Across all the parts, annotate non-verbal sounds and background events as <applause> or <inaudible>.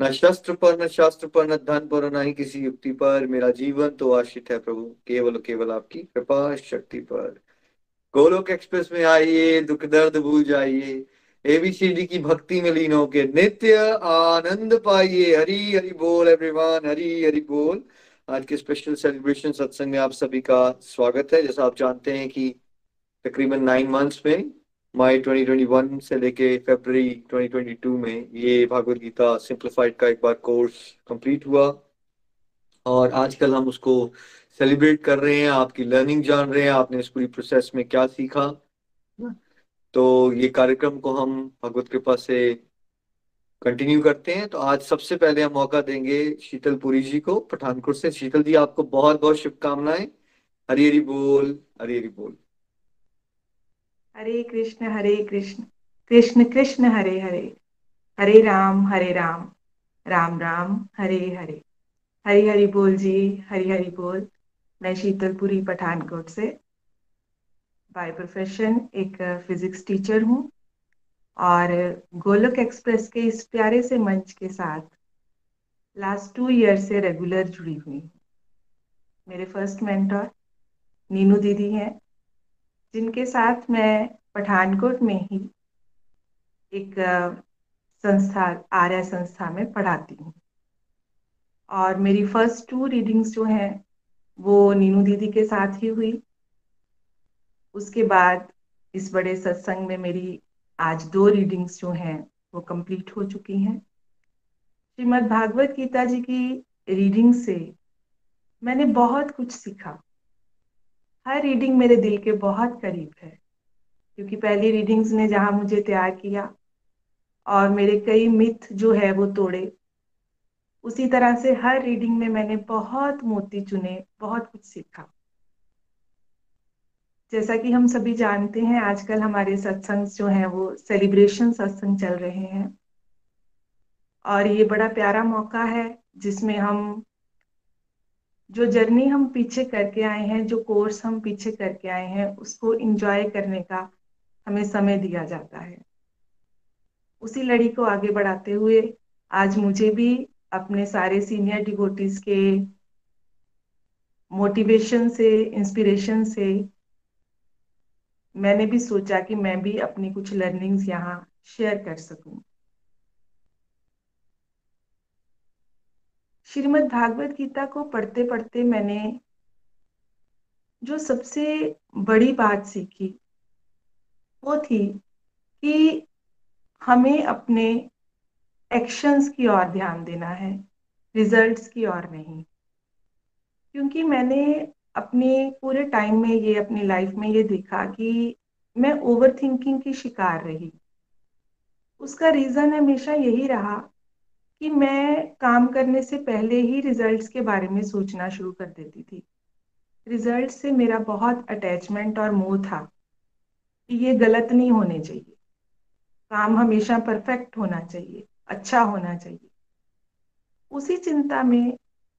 न शस्त्र पर, न शास्त्र पर, न धन पर, न ही किसी युक्ति पर। मेरा जीवन तो आश्रित है प्रभु, केवल केवल आपकी कृपा शक्ति पर। गोलोक एक्सप्रेस में आइए, दुख दर्द भूल जाइए। एबीसीडी की भक्ति में लीन होके नित्य आनंद पाइए। हरी हरि बोल एवरीवन हरी हरि बोल। आज के स्पेशल सेलिब्रेशन सत्संग में आप सभी का स्वागत है। जैसा आप जानते हैं कि तकरीबन नाइन मंथ्स में मई 2021 से लेके फरवरी 2022 में ये भागवत गीता सिंप्लीफाइड का एक बार कोर्स कंप्लीट हुआ। और आजकल हम उसको सेलिब्रेट कर रहे हैं, आपकी लर्निंग जान रहे हैं, आपने इस पूरी प्रोसेस में क्या सीखा। तो ये कार्यक्रम को हम भगवत कृपा से कंटिन्यू करते हैं। तो आज सबसे पहले हम मौका देंगे शीतल पुरी जी को, पठानकोट से। शीतल जी, आपको बहुत बहुत शुभकामनाएँ। हरी हरी बोल हरी हरी बोल। हरे कृष्ण हरे कृष्ण कृष्ण कृष्ण, हरे हरे। हरे राम हरे राम। राम राम, हरे हरे। हरी हरी बोल जी, हरी हरि बोल। मैं शीतलपुरी पठानकोट से। बाय प्रोफेशन एक फिजिक्स टीचर हूँ। और गोलक एक्सप्रेस के इस प्यारे से मंच के साथ लास्ट टू ईयर से रेगुलर जुड़ी हुई मेरे फ़र्स्ट मेंटर नीनू दीदी हैं। जिनके साथ मैं पठानकोट में ही एक संस्था, आर्य संस्था में पढ़ाती हूँ। और मेरी फ़र्स्ट टू रीडिंग्स जो हैं, वो नीनू दीदी के साथ ही हुई। उसके बाद इस बड़े सत्संग में मेरी आज दो रीडिंग्स जो हैं, वो कंप्लीट हो चुकी हैं। श्रीमद् भागवत गीता जी की रीडिंग से मैंने बहुत कुछ सीखा। हर रीडिंग मेरे दिल के बहुत करीब है, क्योंकि पहली रीडिंग्स ने जहाँ मुझे तैयार किया और मेरे कई मिथ जो है वो तोड़े। उसी तरह से हर रीडिंग में मैंने बहुत मोती चुने, बहुत कुछ सीखा। जैसा कि हम सभी जानते हैं, आजकल हमारे सत्संग जो हैं वो सेलिब्रेशन सत्संग चल रहे हैं। और ये बड़ा प्यारा मौका है, जिसमें हम जो जर्नी हम पीछे करके आए हैं, जो कोर्स हम पीछे करके आए हैं, उसको इंजॉय करने का हमें समय दिया जाता है। उसी लड़ी को आगे बढ़ाते हुए आज मुझे भी अपने सारे सीनियर डिवोटीज के मोटिवेशन से इंस्पिरेशन से मैंने भी सोचा कि मैं भी अपनी कुछ लर्निंग्स यहाँ शेयर कर सकूँ। श्रीमद् भागवत गीता को पढ़ते पढ़ते मैंने जो सबसे बड़ी बात सीखी, वो थी कि हमें अपने एक्शंस की ओर ध्यान देना है रिजल्ट्स की ओर नहीं। क्योंकि मैंने अपने पूरे टाइम में ये, अपनी लाइफ में ये देखा कि मैं ओवर थिंकिंग की शिकार रही। उसका रीज़न हमेशा यही रहा कि मैं काम करने से पहले ही रिजल्ट्स के बारे में सोचना शुरू कर देती थी। रिज़ल्ट से मेरा बहुत अटैचमेंट और मोह था कि ये गलत नहीं होने चाहिए। काम हमेशा परफेक्ट होना चाहिए अच्छा होना चाहिए। उसी चिंता में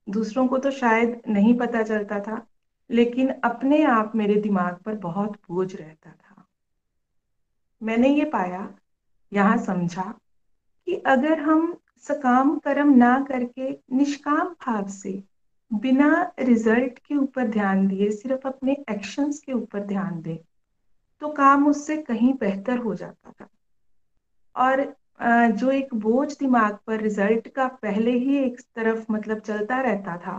दूसरों को तो शायद नहीं पता चलता था, लेकिन अपने आप मेरे दिमाग पर बहुत बोझ रहता था। मैंने ये पाया, यहाँ समझा कि अगर हम सकाम कर्म ना करके निष्काम भाव से, बिना रिज़ल्ट के ऊपर ध्यान दिए, सिर्फ़ अपने एक्शंस के ऊपर ध्यान दे तो काम उससे कहीं बेहतर हो जाता था। और जो एक बोझ दिमाग पर रिज़ल्ट का पहले ही एक तरफ़ मतलब चलता रहता था,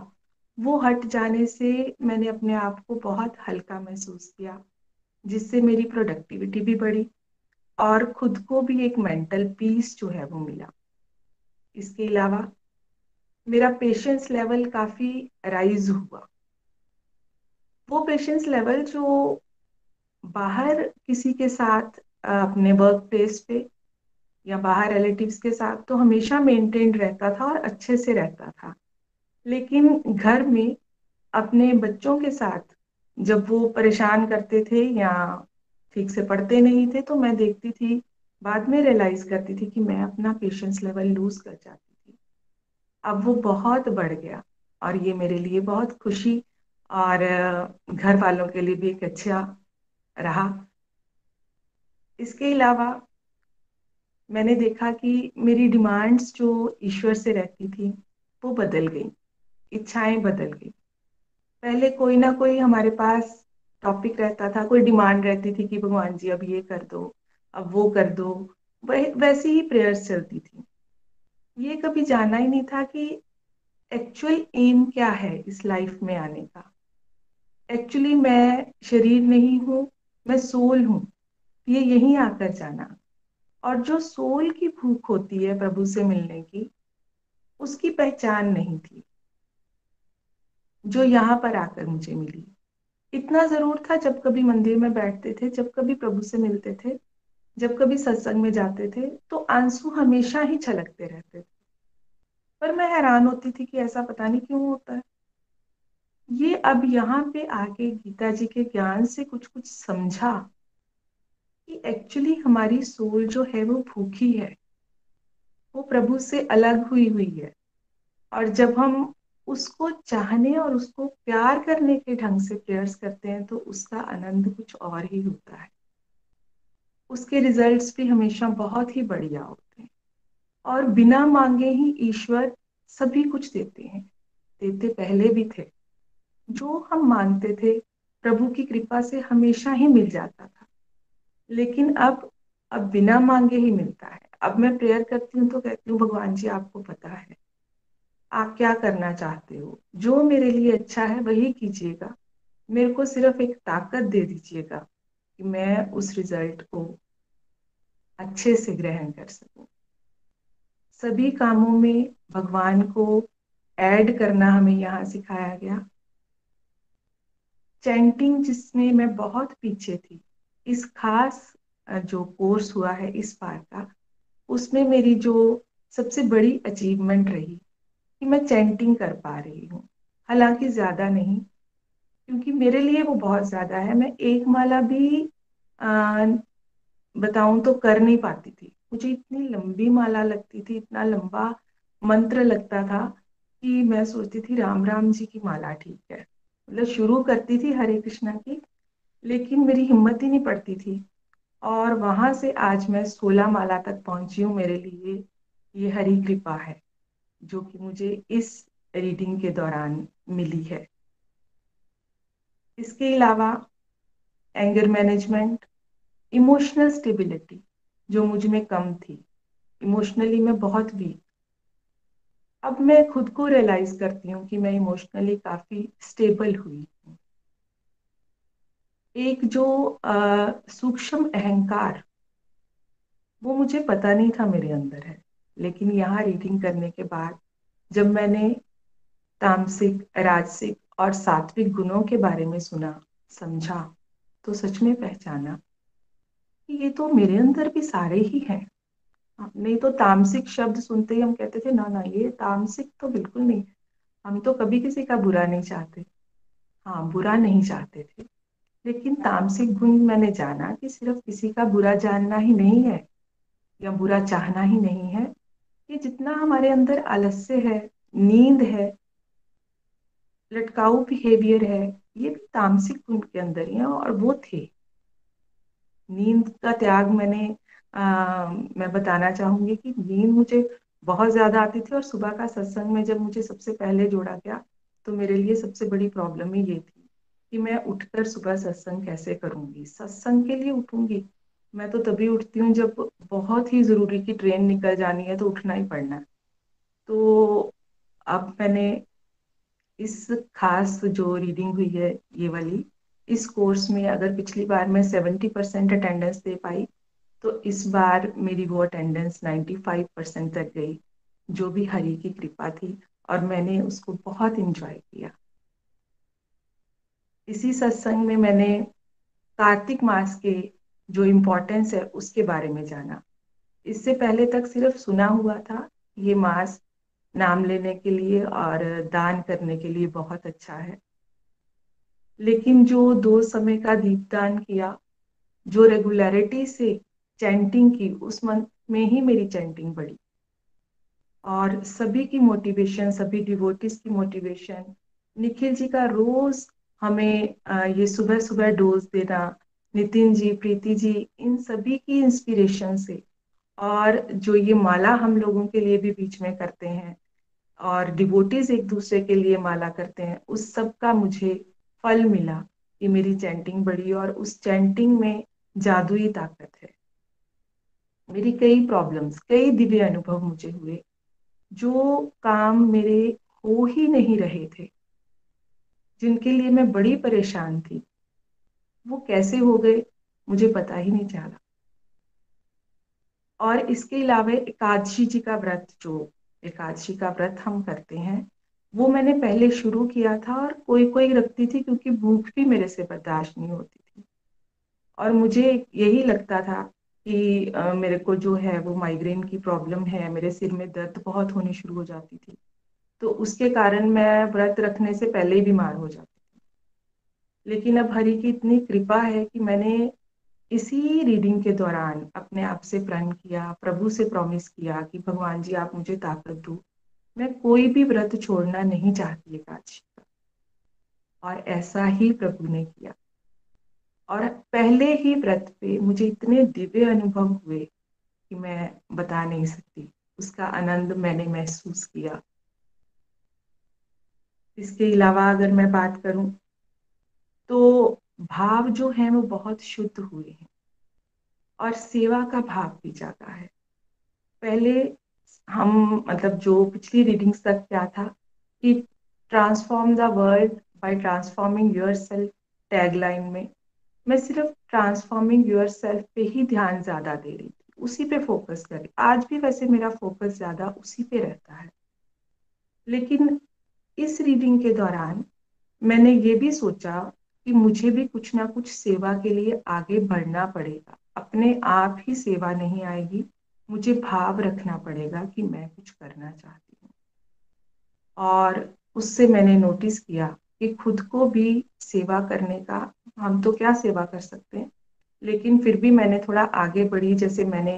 वो हट जाने से मैंने अपने आप को बहुत हल्का महसूस किया, जिससे मेरी प्रोडक्टिविटी भी बढ़ी और खुद को भी एक मेंटल पीस जो है वो मिला। इसके अलावा मेरा पेशेंस लेवल काफ़ी राइज हुआ। वो पेशेंस लेवल जो बाहर किसी के साथ अपने वर्क प्लेस पे या बाहर रिलेटिव्स के साथ तो हमेशा मेंटेन रहता था और अच्छे से रहता था। लेकिन घर में अपने बच्चों के साथ जब वो परेशान करते थे या ठीक से पढ़ते नहीं थे तो मैं देखती थी बाद में रियलाइज़ करती थी कि मैं अपना पेशेंस लेवल लूज कर जाती थी। अब वो बहुत बढ़ गया और ये मेरे लिए बहुत खुशी और घर वालों के लिए भी एक अच्छा रहा। इसके अलावा मैंने देखा कि मेरी डिमांड्स जो ईश्वर से रहती थी, वो बदल गई, इच्छाएँ बदल गई। पहले कोई ना कोई हमारे पास टॉपिक रहता था, कोई डिमांड रहती थी कि भगवान जी अब ये कर दो अब वो कर दो। वह, वैसी ही प्रेयर्स चलती थी। ये कभी जाना ही नहीं था कि एक्चुअल एम क्या है इस लाइफ में आने का। एक्चुअली मैं शरीर नहीं हूँ मैं सोल हूँ, ये यहीं आकर जाना। और जो सोल की भूख होती है प्रभु से मिलने की, उसकी पहचान नहीं थी। जो यहाँ पर आकर मुझे मिली। इतना ज़रूर था जब कभी मंदिर में बैठते थे, जब कभी प्रभु से मिलते थे जब कभी सत्संग में जाते थे तो आँसू हमेशा ही छलकते रहते थे। पर मैं हैरान होती थी कि ऐसा पता नहीं क्यों होता है। ये अब यहाँ पे आके गीता जी के ज्ञान से कुछ कुछ समझा कि एक्चुअली हमारी सोल जो है, वो भूखी है। वो प्रभु से अलग हुई हुई है। और जब हम उसको चाहने और उसको प्यार करने के ढंग से प्रेयर्स करते हैं तो उसका आनंद कुछ और ही होता है। उसके रिजल्ट्स भी हमेशा बहुत ही बढ़िया होते हैं। और बिना मांगे ही ईश्वर सभी कुछ देते हैं। देते पहले भी थे। जो हम मांगते थे, प्रभु की कृपा से हमेशा ही मिल जाता था। लेकिन अब अब बिना मांगे ही मिलता है। अब मैं प्रेयर करती हूँ तो कहती हूँ, भगवान जी, आपको पता है। आप क्या करना चाहते हो? जो मेरे लिए अच्छा है, वही कीजिएगा। मेरे को सिर्फ़ एक ताकत दे दीजिएगा। कि मैं उस रिज़ल्ट को अच्छे से ग्रहण कर सकूँ। सभी कामों में भगवान को ऐड करना हमें यहाँ सिखाया गया। चैंटिंग जिसमें मैं बहुत पीछे थी, इस खास जो कोर्स हुआ है इस बार का, उसमें मेरी जो सबसे बड़ी अचीवमेंट रही कि मैं चैंटिंग कर पा रही हूँ। हालाँकि ज़्यादा नहीं क्योंकि मेरे लिए वो बहुत ज़्यादा है। मैं एक माला भी बताऊँ तो कर नहीं पाती थी। मुझे इतनी लंबी माला लगती थी, इतना लंबा मंत्र लगता था कि मैं सोचती थी, राम राम जी की माला ठीक है। मतलब शुरू करती थी हरे कृष्णा की, लेकिन मेरी हिम्मत ही नहीं पड़ती थी। और वहाँ से आज मैं सोलह माला तक पहुँची हूँ मेरे लिए। ये हरी कृपा है, जो कि मुझे इस रीडिंग के दौरान मिली है। इसके अलावा एंगर मैनेजमेंट इमोशनल स्टेबिलिटी जो मुझमें कम थी इमोशनली मैं बहुत वीक अब मैं खुद को रियलाइज़ करती हूँ कि मैं इमोशनली काफ़ी स्टेबल हुई हूँ। एक जो सूक्ष्म अहंकार, वो मुझे पता नहीं था मेरे अंदर है, लेकिन यहाँ रीडिंग करने के बाद जब मैंने तामसिक राजसिक और सात्विक गुणों के बारे में सुना, समझा तो सच में पहचाना ये तो मेरे अंदर भी सारे ही हैं। नहीं तो तामसिक शब्द सुनते ही हम कहते थे, ना ना, ये तामसिक तो बिल्कुल नहीं हम तो कभी किसी का बुरा नहीं चाहते। हाँ बुरा नहीं चाहते थे। लेकिन तामसिक गुण मैंने जाना कि सिर्फ़ किसी का बुरा जानना ही नहीं है या बुरा चाहना ही नहीं है। ये जितना हमारे अंदर आलस्य है, नींद है लटकाऊ बिहेवियर है ये भी तामसिक गुण के अंदर ही है और वो थे। नींद का त्याग मैंने आ, मैं बताना चाहूँगी कि नींद मुझे बहुत ज़्यादा आती थी और सुबह का सत्संग में जब मुझे सबसे पहले जोड़ा गया तो मेरे लिए सबसे बड़ी प्रॉब्लम ही ये थी कि मैं उठकर सुबह सत्संग कैसे करूँगी। सत्संग के लिए उठूँगी? मैं तो तभी उठती हूँ जब बहुत ही ज़रूरी की ट्रेन निकल जानी है तो उठना ही पड़ना। है तो अब मैंने इस खास जो रीडिंग हुई है ये वाली, इस कोर्स में अगर पिछली बार मैं सेवेंटी परसेंट अटेंडेंस दे पाई तो इस बार मेरी वो अटेंडेंस नाइन्टी फाइव परसेंट तक गई, जो भी हरि की कृपा थी और मैंने उसको बहुत इंजॉय किया। इसी सत्संग में मैंने कार्तिक मास के जो इम्पोर्टेंस है उसके बारे में जाना। इससे पहले तक सिर्फ़ सुना हुआ था, ये मास नाम लेने के लिए और दान करने के लिए बहुत अच्छा है। लेकिन जो दो समय का दीपदान किया, जो रेगुलरिटी से चैंटिंग की, उस मंथ में ही मेरी चैंटिंग बढ़ी। और सभी की मोटिवेशन सभी डिवोटिस की मोटिवेशन निखिल जी का रोज हमें ये सुबह सुबह डोज देना, नितिन जी, प्रीति जी, इन सभी की इंस्पिरेशन से और जो ये माला हम लोगों के लिए भी बीच में करते हैं और डिवोटीज एक दूसरे के लिए माला करते हैं, उस सब का मुझे फल मिला। कि मेरी चैंटिंग बढ़ी और उस चैंटिंग में जादुई ताकत है। मेरी कई प्रॉब्लम्स कई दिव्य अनुभव मुझे हुए, जो काम मेरे हो ही नहीं रहे थे, जिनके लिए मैं बड़ी परेशान थी, वो कैसे हो गए मुझे पता ही नहीं चला। और इसके अलावा एकादशी जी का व्रत, जो एकादशी का व्रत हम करते हैं, वो मैंने पहले शुरू किया था और कोई कोई रखती थी क्योंकि भूख भी मेरे से बर्दाश्त नहीं होती थी। और मुझे यही लगता था कि मेरे को जो है वो माइग्रेन की प्रॉब्लम है, मेरे सिर में दर्द बहुत होनी शुरू हो जाती थी। तो उसके कारण मैं व्रत रखने से पहले ही बीमार हो जाती थी। लेकिन अब हरि की इतनी कृपा है कि मैंने इसी रीडिंग के दौरान अपने आप से प्रण किया, प्रभु से प्रॉमिस किया कि भगवान जी, आप मुझे ताकत दो। मैं कोई भी व्रत छोड़ना नहीं चाहती एकादशी का और ऐसा ही प्रभु ने किया। और पहले ही व्रत पे मुझे इतने दिव्य अनुभव हुए कि मैं बता नहीं सकती। उसका आनंद मैंने महसूस किया। इसके अलावा अगर मैं बात करूँ तो भाव जो है वो बहुत शुद्ध हुए हैं। और सेवा का भाव भी जाता है। पहले हम मतलब जो पिछली रीडिंग्स तक क्या था कि transform the world by transforming yourself tagline में। मैं सिर्फ़ ट्रांसफॉर्मिंग योर सेल्फ पे ही ध्यान ज़्यादा दे रही थी, उसी पे फोकस कर रही। आज भी वैसे मेरा फोकस ज़्यादा उसी पे रहता है। लेकिन इस रीडिंग के दौरान मैंने ये भी सोचा कि मुझे भी कुछ ना कुछ सेवा के लिए आगे बढ़ना पड़ेगा। अपने आप ही सेवा नहीं आएगी, मुझे भाव रखना पड़ेगा कि मैं कुछ करना चाहती हूँ। और उससे मैंने नोटिस किया कि खुद को भी सेवा करने का, हम तो क्या सेवा कर सकते हैं? लेकिन फिर भी मैंने थोड़ा आगे बढ़ी, जैसे मैंने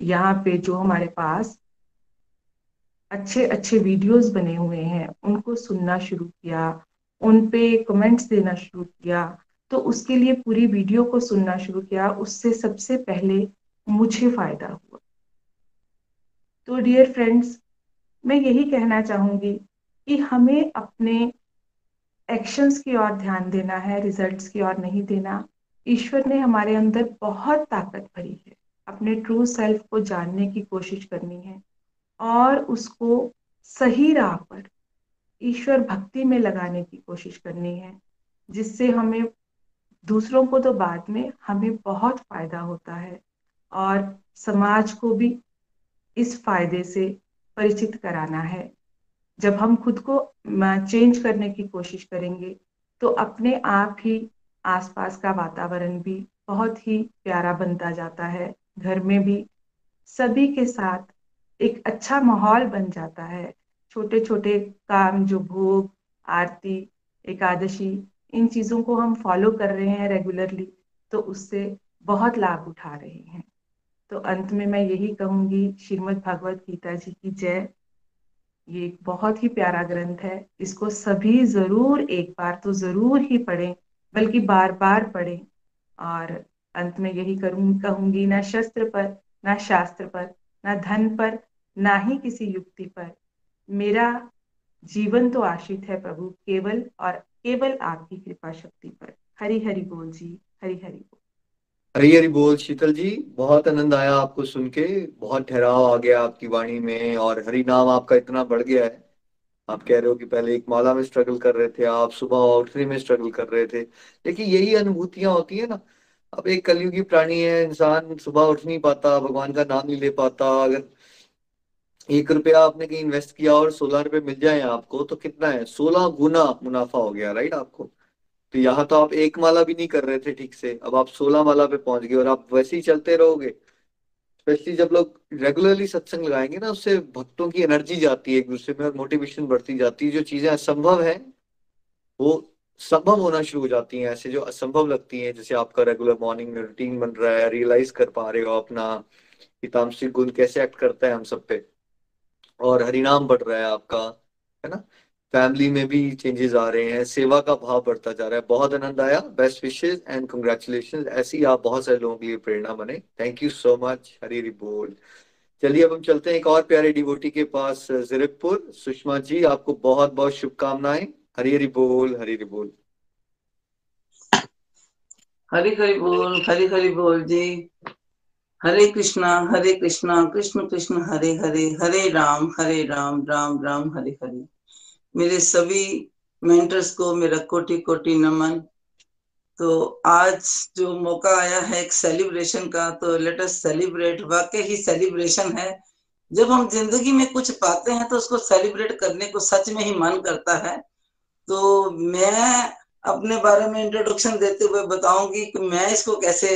यहाँ पे जो हमारे पास अच्छे अच्छे वीडियोस बने हुए हैं, उनको सुनना शुरू किया उन पे कमेंट्स देना शुरू किया तो उसके लिए पूरी वीडियो को सुनना शुरू किया, उससे सबसे पहले मुझे फ़ायदा हुआ। तो डियर फ्रेंड्स मैं यही कहना चाहूँगी कि हमें अपने एक्शंस की ओर ध्यान देना है रिजल्ट्स की ओर नहीं देना। ईश्वर ने हमारे अंदर बहुत ताकत भरी है, अपने ट्रू सेल्फ को जानने की कोशिश करनी है और उसको सही राह पर ईश्वर भक्ति में लगाने की कोशिश करनी है, जिससे हमें, दूसरों को तो बाद में हमें बहुत फ़ायदा होता है और समाज को भी इस फ़ायदे से परिचित कराना है। जब हम खुद को चेंज करने की कोशिश करेंगे तो अपने आप ही आसपास का वातावरण भी बहुत ही प्यारा बनता जाता है। घर में भी सभी के साथ एक अच्छा माहौल बन जाता है। छोटे छोटे काम, जो भोग, आरती, एकादशी, इन चीज़ों को हम फॉलो कर रहे हैं रेगुलरली तो उससे बहुत लाभ उठा रहे हैं। तो अंत में मैं यही कहूँगी, श्रीमद भगवत गीता जी की जय। ये एक बहुत ही प्यारा ग्रंथ है। इसको सभी ज़रूर एक बार तो ज़रूर ही पढ़ें, बल्कि बार बार पढ़ें। और अंत में यही करूँ, कहूँगी, ना शस्त्र पर, ना शास्त्र पर, ना धन पर, ना ही किसी युक्ति पर। मेरा जीवन तो आश्रित है प्रभु, केवल और केवल आपकी कृपा शक्ति पर। हरि हरि बोल जी हरि हरि बोल। हरी हरी बोल शीतल जी, बहुत आनंद आया आपको सुन के, बहुत ठहराव आ गया आपकी वाणी में और हरि नाम आपका इतना बढ़ गया है। आप कह रहे हो कि पहले एक माला में स्ट्रगल कर रहे थे, आप सुबह उठने में स्ट्रगल कर रहे थे। लेकिन यही अनुभूतियाँ होती है ना। अब एक कलयुगी प्राणी है, इंसान सुबह उठ नहीं पाता, भगवान का नाम नहीं ले पाता, अगर एक रुपया आपने कहीं इन्वेस्ट किया और सोलह रुपए मिल जाए आपको तो कितना है? सोलह गुना मुनाफा हो गया राइट आपको? तो यहाँ तो आप एक माला भी नहीं कर रहे थे ठीक से। अब आप सोलह माला पे पहुँच गए और आप वैसे ही चलते रहोगे। स्पेशली जब लोग रेगुलरली सत्संग लगाएँगे ना, उससे भक्तों की एनर्जी जाती है एक दूसरे में और मोटिवेशन बढ़ती जाती है। जो चीज़ें असंभव है, वो संभव होना शुरू हो जाती हैं, ऐसे जो असंभव लगती हैं। जैसे आपका रेगुलर मॉर्निंग में रूटीन बन रहा है रियलाइज़ कर पा रहे हो अपना। तामसिक गुण कैसे एक्ट करता है हम सब पे। और हरिनाम बढ़ रहा है आपका, है ना? फैमिली में भी चेंजेस आ रहे हैं, सेवा का भाव बढ़ता जा रहा है। बहुत आनंद आया बेस्ट विशेष एंड कंग्रेचुलेशन ऐसे आप बहुत सारे लोगों के लिए प्रेरणा बने। Thank you so much Hari Hari बोल चलिए अब हम चलते हैं एक और प्यारे डिवोटी के पास जीरकपुर सुषमा जी, आपको बहुत बहुत शुभकामनाएँ। हरी हरी बोल हरी हरी बोल हरी हरी बोल हरी हरी बोल जी। हरे कृष्णा हरे कृष्णा, कृष्ण कृष्ण, हरे हरे हरे राम हरे राम राम राम, हरे हरे। मेरे सभी मेंटर्स को मेरा कोटि कोटि नमन। तो आज जो मौका आया है एक सेलिब्रेशन का तो लेट अस सेलिब्रेट वाकई ही सेलिब्रेशन है। जब हम ज़िंदगी में कुछ पाते हैं तो उसको सेलिब्रेट करने को सच में ही मन करता है। तो मैं अपने बारे में इंट्रोडक्शन देते हुए बताऊँगी कि मैं इसको कैसे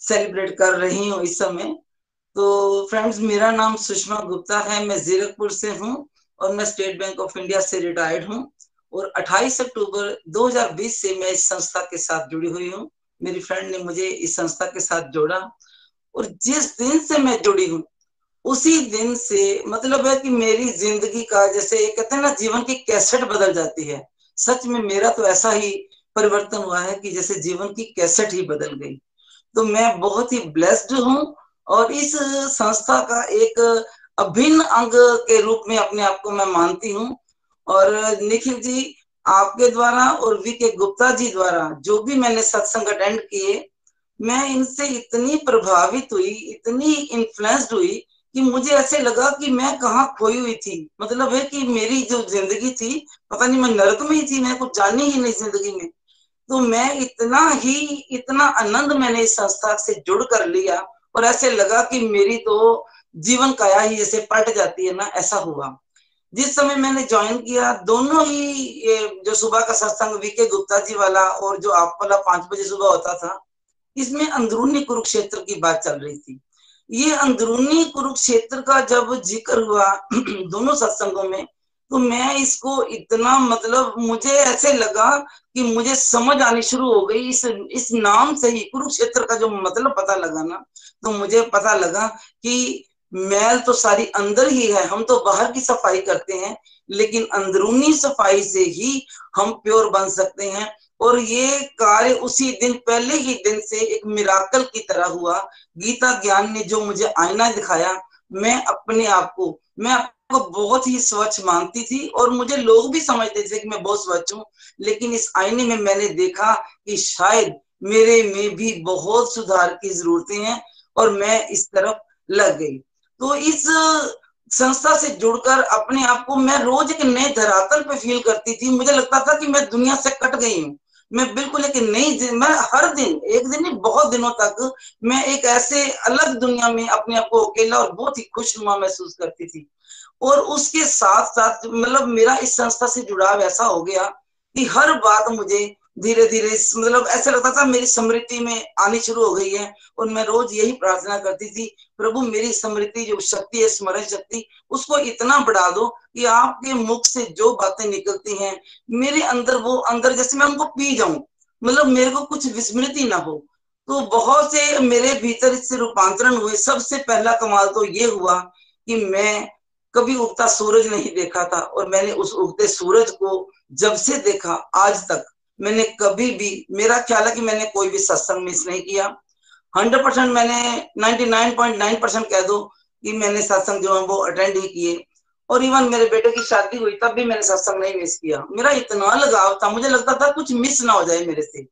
सेलिब्रेट कर रही हूँ इस समय। तो फ्रेंड्स, मेरा नाम सुषमा गुप्ता है। मैं जीरकपुर से हूँ और मैं स्टेट बैंक ऑफ़ इंडिया से रिटायर्ड हूँ। और 28 अक्टूबर 2020 से मैं इस संस्था के साथ जुड़ी हुई हूँ। मेरी फ्रेंड ने मुझे इस संस्था के साथ जोड़ा। और जिस दिन से मैं जुड़ी हूँ, उसी दिन से मतलब है कि मेरी ज़िंदगी का जैसे कहते हैं ना, जीवन की कैसेट बदल जाती है। सच में मेरा तो ऐसा ही परिवर्तन हुआ है कि जैसे जीवन की कैसेट ही बदल गई। तो मैं बहुत ही ब्लेस्ड हूँ और इस संस्था का एक अभिन्न अंग के रूप में अपने आप को मैं मानती हूँ। और निखिल जी, आपके द्वारा और वी के गुप्ता जी द्वारा जो भी मैंने सत्संग अटेंड किए, मैं इनसे इतनी प्रभावित हुई, इतनी इन्फ्लुएंस्ड हुई कि मुझे ऐसे लगा कि मैं कहाँ खोई हुई थी। मतलब है कि मेरी जो ज़िंदगी थी, पता नहीं मैं नरक में ही थी, मैं कुछ जानी ही नहीं ज़िंदगी में। तो मैं इतना ही, इतना आनंद मैंने इस संस्था से जुड़ कर लिया और ऐसे लगा कि मेरी तो जीवन काया ही जैसे पलट जाती है ना, ऐसा हुआ। जिस समय मैंने ज्वाइन किया, दोनों ही ये जो सुबह का सत्संग वीके गुप्ता जी वाला और जो आप वाला पाँच बजे सुबह होता था, इसमें अंदरूनी कुरुक्षेत्र की बात चल रही थी। ये अंदरूनी कुरुक्षेत्र का जब ज़िक्र हुआ, <clears throat> दोनों सत्संगों में तो मैं इसको इतना मतलब मुझे ऐसे लगा कि मुझे समझ आनी शुरू हो गई, इस इस नाम से ही कुरुक्षेत्र का जो मतलब पता लगा ना तो मुझे पता लगा कि मैल तो सारी अंदर ही है, हम तो बाहर की सफ़ाई करते हैं, लेकिन अंदरूनी सफ़ाई से ही हम प्योर बन सकते हैं। और ये कार्य उसी दिन, पहले ही दिन से एक मिराकल की तरह हुआ। गीता ज्ञान ने जो मुझे आईना दिखाया, मैं अपने आप को, मैं आपको बहुत ही स्वच्छ मानती थी और मुझे लोग भी समझते थे कि मैं बहुत स्वच्छ हूँ। लेकिन इस आईने में मैंने देखा कि शायद मेरे में भी बहुत सुधार की जरूरतें हैं और मैं इस तरफ़ लग गई। तो इस संस्था से जुड़कर अपने आप को मैं रोज एक नए धरातल पे फील करती थी। मुझे लगता था कि मैं दुनिया से कट गई हूँ। मैं बिल्कुल एक नई मैं हर दिन, एक दिन नहीं, बहुत दिनों तक मैं एक ऐसे अलग दुनिया में अपने आप को अकेला और बहुत ही खुशनुमा महसूस करती थी। और उसके साथ साथ मतलब मेरा इस संस्था से जुड़ाव ऐसा हो गया कि हर बात मुझे धीरे धीरे मतलब ऐसा लगता था मेरी समृद्धि में आनी शुरू हो गई है और मैं रोज यही प्रार्थना करती थी, प्रभु मेरी समृद्धि, जो शक्ति है, स्मरण शक्ति, उसको इतना बढ़ा दो कि आपके मुख से जो बातें निकलती हैं, मेरे अंदर वो अंदर जैसे मैं उनको पी जाऊँ मतलब मेरे को कुछ विस्मृति ना हो। तो बहुत से मेरे भीतर इससे रूपांतरण हुए। सबसे पहला कमाल तो ये हुआ कि मैं कभी उगता सूरज नहीं देखा था और मैंने उस उगते सूरज को जब से देखा, आज तक मैंने कभी भी, मेरा ख्याल है कि मैंने कोई भी सत्संग मिस नहीं किया। हंड्रेड परसेंट मैंने ninety nine point nine percent कह दो कि मैंने सत्संग जो है वो अटेंड ही किए। और इवन मेरे बेटे की शादी हुई, तब भी मैंने सत्संग नहीं मिस किया। मेरा इतना लगाव था, मुझे लगता था कुछ मिस ना हो जाए मेरे से।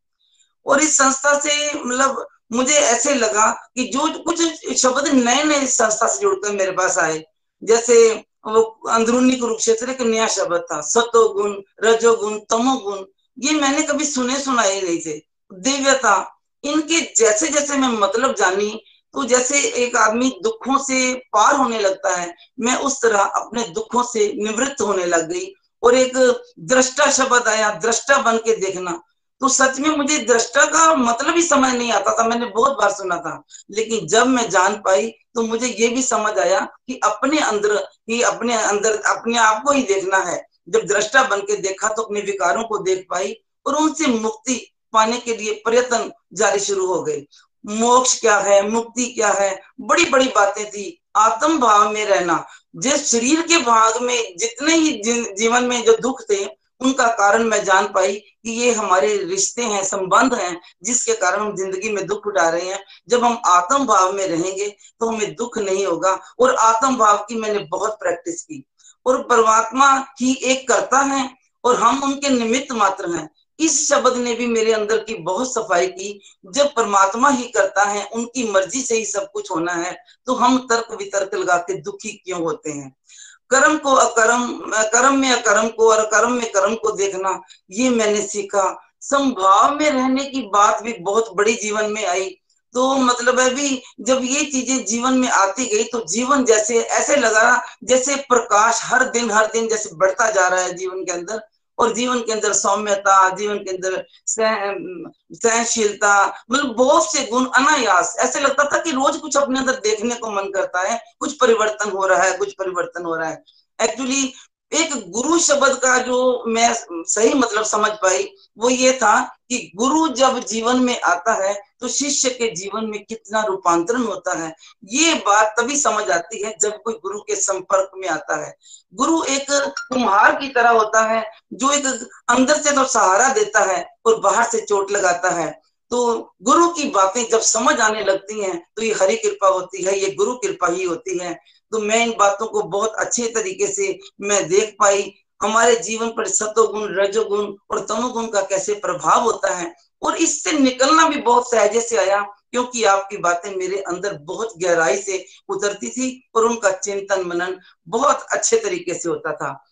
और इस संस्था से मतलब मुझे ऐसे लगा कि जो कुछ शब्द नए नए संस्था से जुड़कर मेरे पास आए जैसे वो अंदरूनी कुरुक्षेत्र एक नया शब्द था सतोगुण रजोगुण, तमोगुण, ये मैंने कभी सुने सुनाए नहीं थे। दिव्यता, इनके जैसे जैसे मैं मतलब जानी तो जैसे एक आदमी दुखों से पार होने लगता है, मैं उस तरह अपने दुखों से निवृत्त होने लग गई। और एक दृष्टा शब्द आया, दृष्टा बन के देखना। तो सच में मुझे दृष्टा का मतलब ही समझ नहीं आता था, मैंने बहुत बार सुना था। लेकिन जब मैं जान पाई तो मुझे ये भी समझ आया कि अपने अंदर ही अपने अंदर, अपने आप को ही देखना है। जब दृष्टा बन के देखा तो अपने विकारों को देख पाई और उनसे मुक्ति पाने के लिए प्रयत्न जारी शुरू हो गए। मोक्ष क्या है, मुक्ति क्या है? बड़ी बड़ी बातें थी। आत्म भाव में रहना। जिस शरीर के भाग में जितने ही जीवन में जो दुख थे उनका कारण मैं जान पाई कि ये हमारे रिश्ते हैं, संबंध हैं, जिसके कारण हम ज़िंदगी में दुख उठा रहे हैं। जब हम आत्म भाव में रहेंगे तो हमें दुख नहीं होगा और आत्म भाव की मैंने बहुत प्रैक्टिस की। और परमात्मा ही एक करता है और हम उनके निमित्त मात्र हैं। इस शब्द ने भी मेरे अंदर की बहुत सफ़ाई की। जब परमात्मा ही करता है, उनकी मर्ज़ी से ही सब कुछ होना है तो हम तर्क वितर्क लगा के दुखी क्यों होते हैं? कर्म को अकर्म, कर्म में अकर्म को और कर्म में कर्म को देखना, ये मैंने सीखा। संभाव में रहने की बात भी बहुत बड़ी जीवन में आई। तो मतलब है भी, जब ये चीज़ें जीवन में आती गई तो जीवन जैसे, ऐसे लगा जैसे प्रकाश हर दिन हर दिन जैसे बढ़ता जा रहा है जीवन के अंदर। और जीवन के अंदर सौम्यता, जीवन के अंदर सहनशीलता मतलब बहुत से गुण अनायास। ऐसे लगता था कि रोज कुछ अपने अंदर देखने को मन करता है, कुछ परिवर्तन हो रहा है, कुछ परिवर्तन हो रहा है। एक्चुअली एक गुरु शब्द का जो मैं सही मतलब समझ पाई, वो ये था कि गुरु जब जीवन में आता है तो शिष्य के जीवन में कितना रूपांतरण होता है, ये बात तभी समझ आती है जब कोई गुरु के संपर्क में आता है। गुरु एक कुम्हार की तरह होता है, जो एक अंदर से तो सहारा देता है और बाहर से चोट लगाता है। तो गुरु की बातें जब समझ आने लगती हैं तो ये हरी कृपा होती है, ये गुरु कृपा ही होती है। तो मैं इन बातों को बहुत अच्छे तरीके से मैं देख पाई। हमारे जीवन पर सतोगुण, रजोगुण और तमोगुण का कैसे प्रभाव होता है और इससे निकलना भी बहुत सहजे से आया, क्योंकि आपकी बातें मेरे अंदर बहुत गहराई से उतरती थी और उनका चिंतन मनन बहुत अच्छे तरीके से होता था।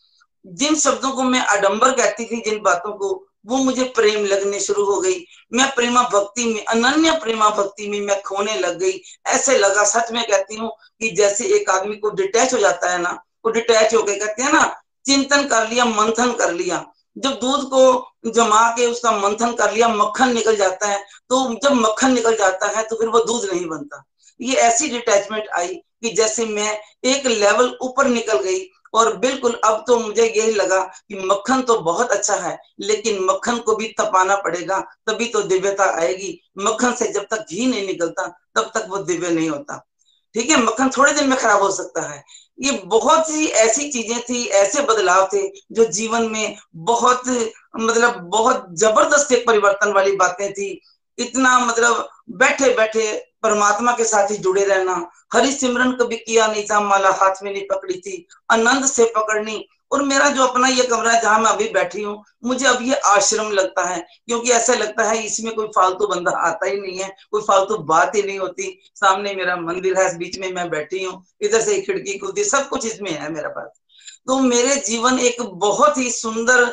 जिन शब्दों को मैं अडंबर कहती थी, जिन बातों को वो मुझे प्रेम लगने शुरू हो गई। मैं प्रेमा भक्ति में, अनन्य प्रेमा भक्ति में मैं खोने लग गई। ऐसे लगा, सच में कहती हूँ कि जैसे एक आदमी को डिटैच हो जाता है ना, वो डिटैच हो गए कहते हैं ना, चिंतन कर लिया, मंथन कर लिया। जब दूध को जमा के उसका मंथन कर लिया, मक्खन निकल जाता है तो जब मक्खन निकल जाता है तो फिर वो दूध नहीं बनता। ये ऐसी डिटैचमेंट आई कि जैसे मैं एक लेवल ऊपर निकल गई और बिल्कुल अब तो मुझे यही लगा कि मक्खन तो बहुत अच्छा है, लेकिन मक्खन को भी तपाना पड़ेगा, तभी तो दिव्यता आएगी। मक्खन से जब तक घी नहीं निकलता, तब तक वो दिव्य नहीं होता। ठीक है, मक्खन थोड़े दिन में खराब हो सकता है। ये बहुत सी ऐसी चीज़ें थी, ऐसे बदलाव थे, जो जीवन में बहुत मतलब बहुत ज़बरदस्त एक परिवर्तन वाली बातें थी। इतना मतलब बैठे बैठे परमात्मा के साथ ही जुड़े रहना। हरि सिमरन कभी किया नहीं था माला हाथ में नहीं पकड़ी थी, आनंद से पकड़नी। और मेरा जो अपना ये कमरा है, जहाँ मैं अभी बैठी हूँ, मुझे अब ये आश्रम लगता है, क्योंकि ऐसा लगता है, इसमें कोई फालतू बंदा आता ही नहीं है, कोई फालतू बात ही नहीं होती। सामने मेरा मंदिर है बीच में मैं बैठी हूँ, इधर से खिड़की खुलती सब कुछ इसमें है मेरा पास। तो मेरे जीवन एक बहुत ही सुंदर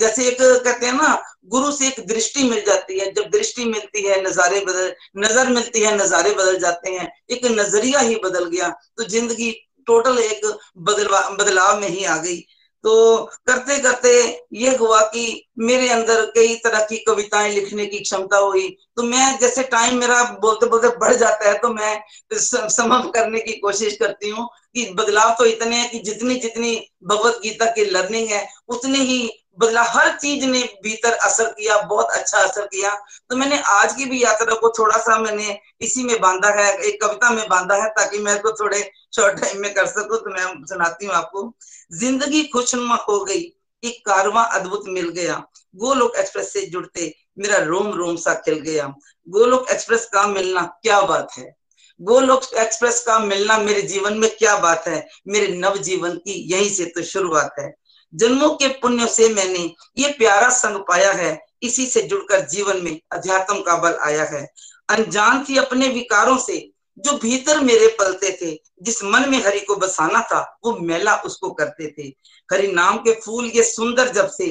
जैसे एक कहते हैं ना, गुरु से एक दृष्टि मिल जाती है। जब दृष्टि मिलती है, नजारे बदल, नज़र मिलती है, नजारे बदल जाते हैं, एक नज़रिया ही बदल गया तो ज़िंदगी टोटल एक बदलवा, बदलाव में ही आ गई। तो करते करते ये हुआ कि मेरे अंदर कई तरह की कविताएँ लिखने की क्षमता हुई। तो मैं जैसे टाइम मेरा बोलते बोलते बढ़ जाता है तो मैं समाप्त करने की कोशिश करती हूँ कि बदलाव तो इतने हैं कि जितनी जितनी भगवत गीता की लर्निंग है, उतनी ही बदला हर चीज़ ने भीतर असर किया, बहुत अच्छा असर किया। तो मैंने आज की भी यात्रा को थोड़ा सा मैंने इसी में बांधा है, एक कविता में बांधा है, ताकि मेरे को थोड़े शॉर्ट टाइम में कर सकूँ तो मैं सुनाती हूँ आपको। ज़िंदगी खुशनुमा हो गई, एक कारवा अद्भुत मिल गया। गोलोक एक्सप्रेस से जुड़ते मेरा रोम रोम सा खिल गया। गोलोक एक्सप्रेस का मिलना क्या बात है? गोलोक एक्सप्रेस का मिलना मेरे जीवन में क्या बात है? मेरे नव जीवन की यही से तो शुरुआत है। जन्मों के पुण्य से मैंने ये प्यारा संग पाया है। इसी से जुड़कर जीवन में अध्यात्म का बल आया है। अनजान थी अपने विकारों से जो भीतर मेरे पलते थे, जिस मन में हरि को बसाना था, वो मेला उसको करते थे। हरि नाम के फूल ये सुंदर जब से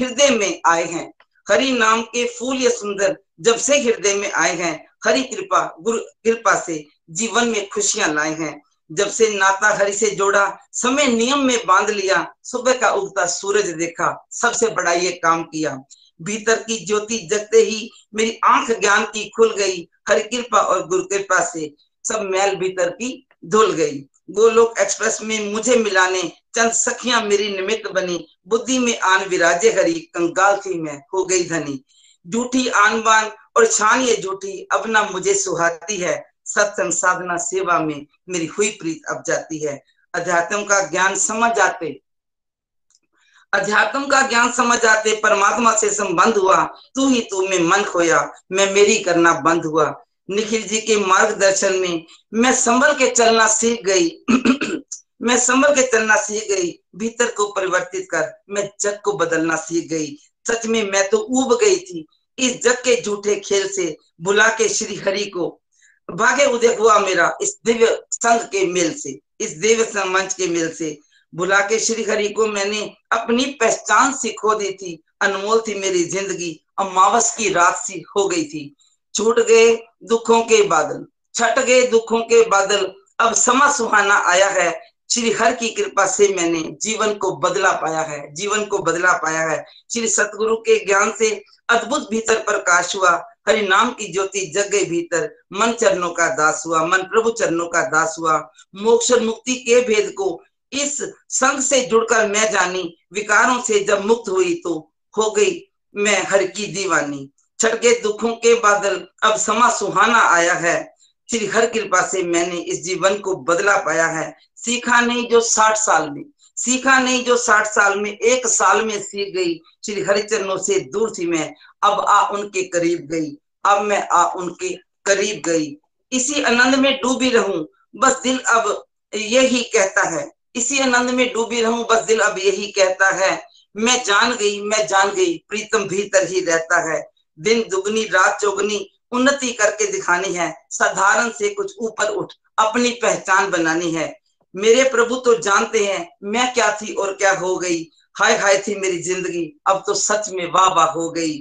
हृदय में आए हैं। हरि नाम के फूल ये सुंदर जब से हृदय में आए हैं। हरि कृपा, गुरु कृपा से जीवन में खुशियाँ लाए हैं। जब से नाता हरि से जोड़ा, समय नियम में बाँध लिया, सुबह का उगता सूरज देखा, सबसे बड़ा ये काम किया। भीतर की ज्योति जगते ही मेरी आँख ज्ञान की खुल गई। हरि कृपा और गुरु कृपा से सब मैल भीतर की धुल गई। गोलोक एक्सप्रेस में मुझे मिलाने चंद सखियाँ मेरी निमित्त बनी। बुद्धि में आन विराजे हरी, कंगाल थी मैं, हो गई धनी। झूठी आन बान और छान ये झूठी, अब ना मुझे सुहाती है। सत्संग साधना सेवा में मेरी हुई प्रीत अब जाती है। अध्यात्म का ज्ञान समझ आते। अध्यात्म का ज्ञान समझ आते, परमात्मा से संबंध हुआ। तू ही तू में मन खोया, मैं मेरी करना बंद हुआ। निखिल जी के मार्गदर्शन में मैं संभल के चलना सीख गई। <clears throat> मैं संभल के चलना सीख गई, भीतर को परिवर्तित कर मैं जग को बदलना सीख गई। सच में मैं तो उब गई थी, इस जग के झूठे खेल से बुला के श्री हरि को। भाग्य उदय हुआ मेरा इस दिव्य संघ के मेल से, इस दिव्य मंच के मेल से। बुला के श्री हरि को मैंने अपनी पहचान सी खो दी थी, अनमोल थी मेरी ज़िंदगी, अमावस की रात सी हो गई थी। छूट गए दुखों के बादल, छट गए दुखों के बादल। अब समा सुहाना आया है। श्री हर की कृपा से मैंने जीवन को बदला पाया है, जीवन को बदला पाया है। श्री सतगुरु के ज्ञान से अद्भुत भीतर प्रकाश हुआ। हरि नाम की ज्योति जग गई भीतर। मन चरणों का दास हुआ, मन प्रभु चरणों का दास हुआ। मोक्ष मुक्ति के भेद को इस संघ से जुड़कर मैं जानी, विकारों से जब मुक्त हुई तो हो गई मैं हर की दीवानी। छठ के दुखों के बादल अब समा सुहाना आया है। श्री हर कृपा से मैंने इस जीवन को बदला पाया है। सीखा नहीं जो साठ साल में, सीखा नहीं जो साठ साल में, एक साल में सीख गई श्री हरिचरणों से दूर थी मैं। अब आ उनके करीब गई, अब मैं आ उनके करीब गई। इसी आनंद में डूबी रहूँ, बस दिल अब यही कहता है। इसी आनंद में डूबी रहूँ, बस दिल अब यही कहता है। मैं जान गई, मैं जान गई, प्रीतम भीतर ही रहता है। दिन दुगनी, रात चौगनी, उन्नति करके दिखानी है। साधारण से कुछ ऊपर उठ, अपनी पहचान बनानी है। मेरे प्रभु तो जानते हैं, मैं क्या थी और क्या हो गई। हाय हाय थी मेरी ज़िंदगी, अब तो सच में वाह वाह हो गई।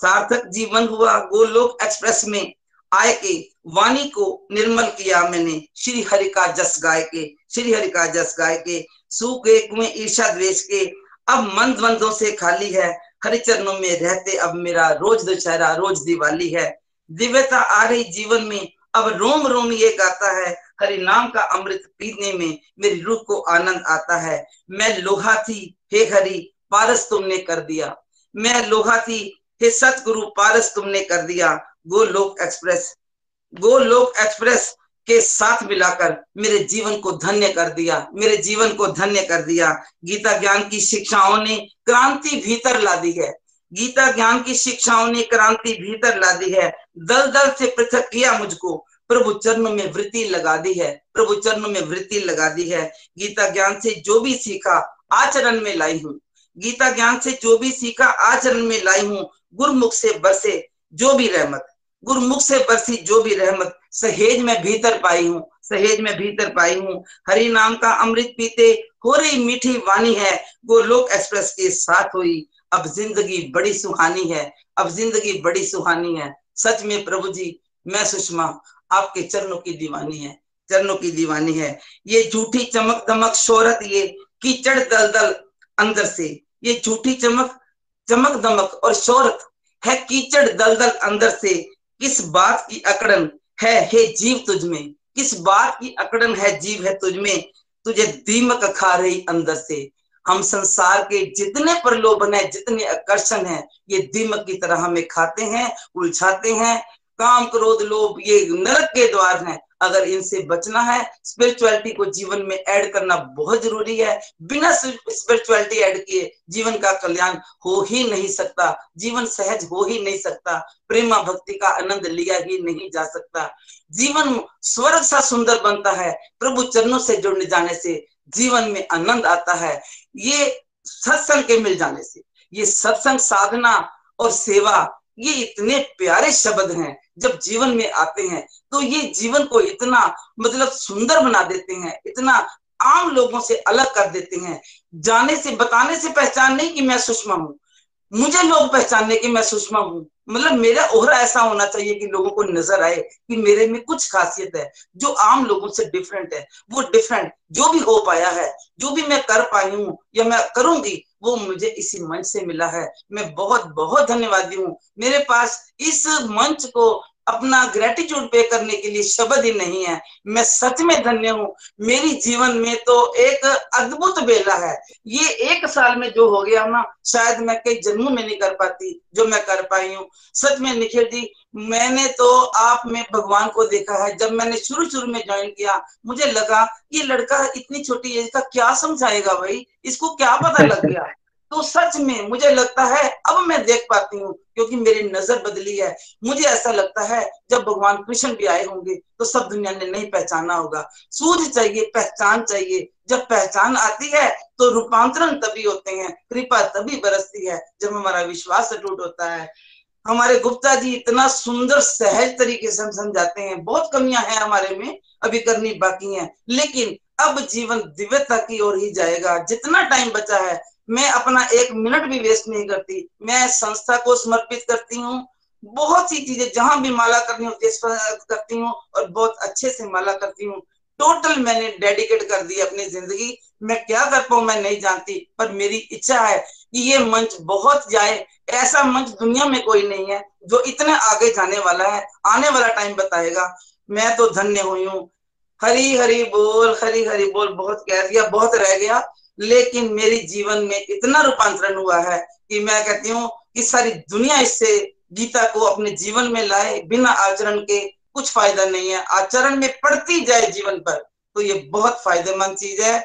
सार्थक जीवन हुआ गोलोक एक्सप्रेस में। आए के वाणी को निर्मल किया मैंने। श्री हरि का जस गाय के, श्री हरि का जस गाय के। सूखे कुएँ ईर्षा द्वेष के, अब मन द्वंद्वों से खाली है। हरि चरणों में रहते अब मेरा रोज दशहरा रोज दिवाली है। दिव्यता आ रही जीवन में, अब रोम रोम ये गाता है हरि नाम का अमृत पीने में मेरी रूह को आनंद आता है। मैं लोहा थी, हे हरि पारस तुमने कर दिया। मैं लोहा थी, हे सतगुरु, पारस तुमने कर दिया। गो लोक एक्सप्रेस गो लोक एक्सप्रेस के साथ मिलाकर मेरे जीवन को धन्य कर दिया, मेरे जीवन को धन्य कर दिया। गीता ज्ञान की शिक्षाओं ने क्रांति भीतर ला दी है। गीता ज्ञान की शिक्षाओं ने क्रांति भीतर ला दी है। दल दल से पृथक किया मुझको, प्रभु चरण में वृत्ति लगा दी है, प्रभु चरण में वृत्ति लगा दी है। गीता ज्ञान से जो भी सीखा, आचरण में लाई हूँ। गीता ज्ञान से जो भी सीखा, आचरण में लाई हूँ। गुरुमुख से बरसे जो भी रहमत। गुरुमुख से बरसी जो भी रहमत, सहेज में भीतर पाई हूँ, सहेज में भीतर पाई हूँ। हरि नाम का अमृत पीते, हो रही मीठी वाणी है, वो लोक एक्सप्रेस के साथ हुई। अब ज़िंदगी बड़ी सुहानी है, अब ज़िंदगी बड़ी सुहानी है। सच में प्रभु जी, मैं सुषमा, आपके चरणों की दीवानी है, चरणों की दीवानी है। ये झूठी चमक दमक शोहरत ये कीचड़ दल दल अंदर से। ये झूठी चमक चमक दमक और शोहरत है कीचड़ दल दल अंदर से। किस बात की अकड़न है, हे जीव तुझ में? किस बात की अकड़न है, जीव है तुझ में? तुझे दीमक खा रही अंदर से। हम संसार के जितने प्रलोभन है, जितने आकर्षण है, ये दीमक की तरह हमें खाते हैं, उलझाते हैं। काम क्रोध लोभ ये नरक के द्वार हैं। अगर इनसे बचना है स्पिरिचुअलिटी को जीवन में ऐड करना बहुत ज़रूरी है। बिना स्पिरिचुअलिटी ऐड किए जीवन का कल्याण हो ही नहीं सकता, जीवन सहज हो ही नहीं सकता, प्रेमा भक्ति का आनंद लिया ही नहीं जा सकता। जीवन स्वर्ग सा सुंदर बनता है, प्रभु चरणों से जुड़ने जाने से जीवन में आनंद आता है। ये सत्संग के मिल जाने से, ये सत्संग साधना और सेवा ये इतने प्यारे शब्द हैं, जब जीवन में आते हैं तो ये जीवन को इतना मतलब सुंदर बना देते हैं, इतना आम लोगों से अलग कर देते हैं। जाने से, बताने से पहचान नहीं कि मैं सुषमा हूँ। मुझे लोग पहचानने की मैं सुषमा हूँ। मतलब मेरा ओहरा ऐसा होना चाहिए कि लोगों को नज़र आए कि मेरे में कुछ खासियत है, जो आम लोगों से डिफरेंट है। वो डिफरेंट जो भी हो पाया है, जो भी मैं कर पाई हूँ या मैं करूँगी वो मुझे इसी मंच से मिला है। मैं बहुत बहुत धन्यवादी हूँ। मेरे पास इस मंच को अपना ग्रेटिट्यूड पे करने के लिए शब्द ही नहीं है। मैं सच में धन्य हूँ। मेरी जीवन में तो एक अद्भुत बेला है। ये एक साल में जो हो गया ना, शायद मैं कई जन्मों में नहीं कर पाती जो मैं कर पाई हूँ। सच में निखिल जी, मैंने तो आप में भगवान को देखा है। जब मैंने शुरू शुरू में ज्वाइन किया, मुझे लगा, ये लड़का इतनी छोटी एज का क्या समझाएगा भाई? इसको क्या पता लग गया? तो सच में मुझे लगता है, अब मैं देख पाती हूँ, क्योंकि मेरी नज़र बदली है। मुझे ऐसा लगता है, जब भगवान कृष्ण भी आए होंगे तो सब दुनिया ने नहीं पहचाना होगा। सूझ चाहिए, पहचान चाहिए। जब पहचान आती है तो रूपांतरण तभी होते हैं, कृपा तभी बरसती है, जब हमारा विश्वास अटूट होता है। हमारे गुप्ता जी इतना सुंदर, सहज तरीके से हम समझाते हैं। बहुत कमियाँ हैं हमारे में, अभी करनी बाकी हैं। लेकिन अब जीवन दिव्यता की ओर ही जाएगा। जितना टाइम बचा है मैं अपना एक मिनट भी वेस्ट नहीं करती। मैं संस्था को समर्पित करती हूँ। बहुत सी चीज़ें जहाँ भी माला करनी होती है करती हूँ और बहुत अच्छे से माला करती हूँ। टोटल मैंने डेडिकेट कर दी अपनी ज़िंदगी। मैं क्या कर पाऊ मैं नहीं जानती, पर मेरी इच्छा है कि ये मंच बहुत जाए। ऐसा मंच दुनिया में कोई नहीं है जो इतने आगे जाने वाला है। आने वाला टाइम बताएगा। मैं तो धन्य हुई हूँ। हरी हरी बोल हरी हरी बोल, बहुत कह दिया, बहुत रह गया। लेकिन मेरी जीवन में इतना रूपांतरण हुआ है कि मैं कहती हूँ कि सारी दुनिया इससे गीता को अपने जीवन में लाए, बिना आचरण के कुछ फ़ायदा नहीं है। आचरण में पड़ती जाए जीवन पर तो ये बहुत फ़ायदेमंद चीज़ है।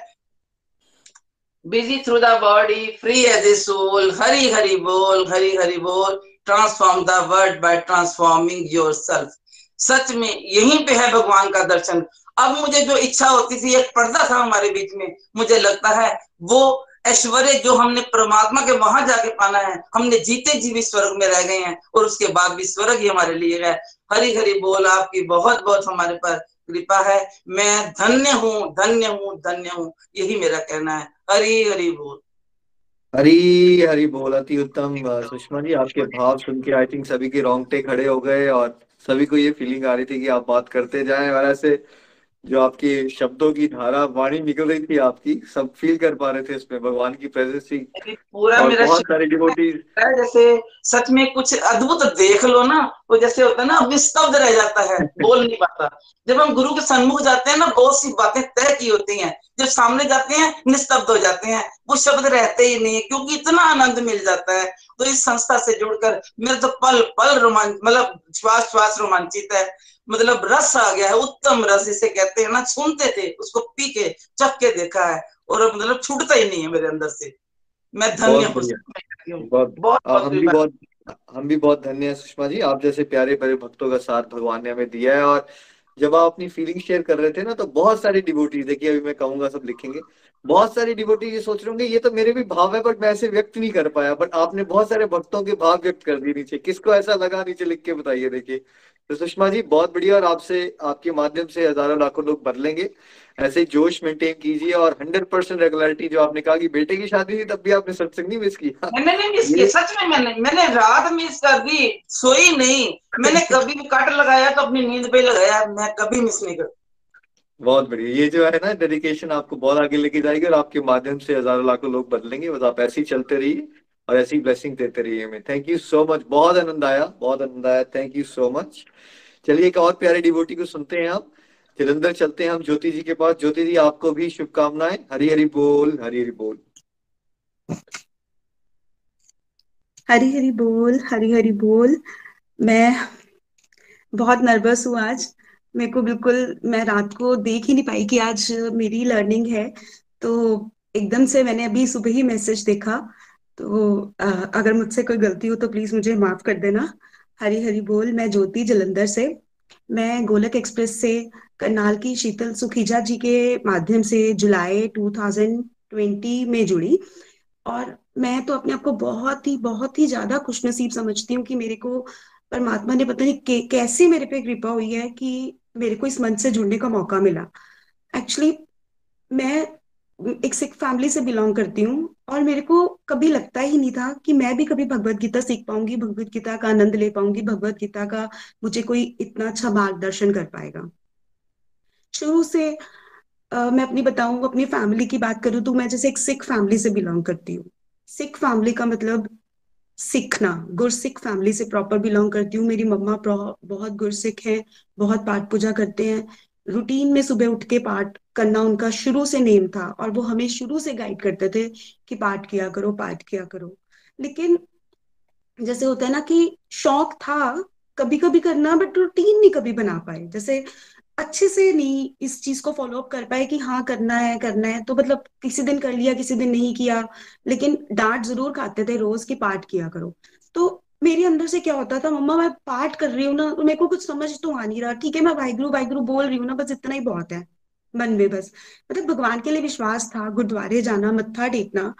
Busy through the body free as a soul Hari Hari बोल हरी हरी बोल transform the world by transforming yourself सच में यहीं पे है भगवान का दर्शन। अब मुझे जो इच्छा होती थी, एक पर्दा था हमारे बीच में, मुझे लगता है वो ऐश्वर्य जो हमने परमात्मा के वहाँ जाके पाना है, हमने जीते जीवी स्वर्ग में रह गए हैं और उसके बाद भी स्वर्ग ही हमारे लिए है। हरी हरी बोल आपकी, बहुत बहुत हमारे पर कृपा है। मैं धन्य हूँ धन्य हूँ धन्य हूँ, यही मेरा कहना है। हरी हरी बोल। हरी हरी बोल, अति उत्तम। सुषमा जी, आपके भाव सुन के आई थिंक सभी के रोंगटे खड़े हो गए और सभी को ये फीलिंग आ रही थी कि आप बात करते जाएँ। और ऐसे जो आपकी शब्दों की धारा वाणी निकल रही थी आपकी सब फील कर पा रहे थे इसमें भगवान की प्रेजेंस थी। पूरा और मेरा बहुत सारे डिवोटीज जैसे सच में कुछ अद्भुत देख लो ना तो जैसे होता है ना निस्तब्ध रह जाता है बोल नहीं पाता। जब हम गुरु के सन्मुख जाते हैं ना बहुत सी बातें तय की होती हैं। जब सामने जाते हैं निस्तब्ध हो जाते हैं। वो शब्द रहते ही नहीं है क्योंकि इतना आनंद मिल जाता है। तो इस संस्था से जुड़कर मेरे तो पल पल रोमांच मतलब श्वास श्वास रोमांचित है। मतलब रस आ गया है उत्तम रस इसे कहते हैं ना सुनते थे उसको पी के चख के देखा है और मतलब छूटता ही नहीं है मेरे अंदर से। मैं धन्य बहुत हूँ बहुत बहुत हम भी बहुत हम भी बहुत धन्य हैं सुषमा जी। आप जैसे प्यारे प्यारे भक्तों का साथ भगवान ने हमें दिया है और जब आप अपनी फीलिंग शेयर कर रहे थे ना तो बहुत सारे डिवोटीज देखिए अभी मैं कहूँगा सब लिखेंगे बहुत सारे डिबोटी ये सोच रहे होंगे ये तो मेरे भी भाव है बट मैं ऐसे व्यक्त नहीं कर पाया बट आपने बहुत सारे भक्तों के भाव व्यक्त कर दिए नीचे। किसको ऐसा लगा नीचे लिख के बताइए देखिए। तो सुषमा जी बहुत बढ़िया और आपसे आपके माध्यम से हज़ारों लाखों लोग बदलेंगे ऐसे ही जोश मेंटेन कीजिए और हंड्रेड परसेंट रेगुलरिटी जो आपने कहा कि बेटे की शादी थी तब भी आपने सत्संग नहीं मिस किया। मैंने नहीं मिस किया सच में मैंने मैंने रात मिस कर दी सोई नहीं। मैंने कभी भी कट लगाया तो अपनी नींद पे लगाया मैं कभी मिस नहीं कर बहुत बढ़िया ये जो है ना डेडिकेशन आपको बहुत आगे लेके जाएगी और आपके माध्यम से हज़ारों लाखों लोग बदलेंगे बस आप ऐसे ही चलते रहिए। और ऐसी ब्लेसिंग देते रहिए हमें। थैंक यू सो मच बहुत आनंद आया, बहुत आनंद आया। थैंक यू सो मच चलिए, एक और प्यारे डिवोटी को सुनते हैं आप। जलंधर चलते हैं हम ज्योति जी के पास। ज्योति जी, आपको भी शुभकामनाएँ। हरी हरी बोल हरी हरी बोल। हरी हरी बोल हरी हरी बोल। मैं बहुत नर्वस हूँ आज। मेरे को बिल्कुल, मैं रात को देख ही नहीं पाई कि आज मेरी लर्निंग है। तो एकदम से मैंने अभी सुबह ही मैसेज देखा। तो अ, अगर मुझसे कोई गलती हो तो प्लीज़ मुझे माफ़ कर देना। हरी हरी बोल मैं ज्योति जलंधर से। मैं गोलक एक्सप्रेस से करनाल की शीतल सुखीजा जी के माध्यम से जुलाई 2020 में जुड़ी। और मैं तो अपने आप को बहुत ही बहुत ही ज़्यादा खुशनसीब समझती हूँ कि मेरे को परमात्मा ने पता नहीं कैसे मेरे पे कृपा हुई है कि मेरे को इस मंच से जुड़ने का मौका मिला। एक्चुअली मैं एक सिख फैमिली से बिलोंग करती हूँ और मेरे को कभी लगता ही नहीं था कि मैं भी कभी भगवत गीता सीख पाऊँगी भगवत गीता का आनंद ले पाऊँगी भगवत गीता का मुझे कोई इतना अच्छा मार्गदर्शन कर पाएगा। शुरू से आ, मैं अपनी बताऊँ अपनी फैमिली की बात करूँ तो मैं जैसे एक सिख फैमिली से बिलोंग करती हूँ। सिख फैमिली का मतलब सीखना गुरसिख फैमिली से प्रॉपर बिलोंग करती हूँ। मेरी मम्मा बहुत गुरसिख हैं बहुत पाठ पूजा करते हैं। रूटीन में सुबह उठ के पाठ करना उनका शुरू से नेम था और वो हमें शुरू से गाइड करते थे कि पाठ किया करो, पाठ किया करो। लेकिन जैसे होता है ना कि शौक था कभी कभी करना बट रूटीन नहीं कभी बना पाए। जैसे अच्छे से नहीं इस चीज़ को फॉलो अप कर पाए कि हाँ करना है करना है। तो मतलब किसी दिन कर लिया, किसी दिन नहीं किया। लेकिन डांट ज़रूर खाते थे रोज की पाठ किया करो। तो मेरे अंदर से क्या होता था, मम्मा मैं पाठ कर रही हूँ ना, मेरे को कुछ समझ तो आ नहीं रहा। ठीक है, मैं वाहिगुरु वाहिगुरु बोल रही हूँ ना, बस इतना ही बहुत है मन में बस। मतलब भगवान के लिए विश्वास था, गुरुद्वारे जाना, मत्था टेकना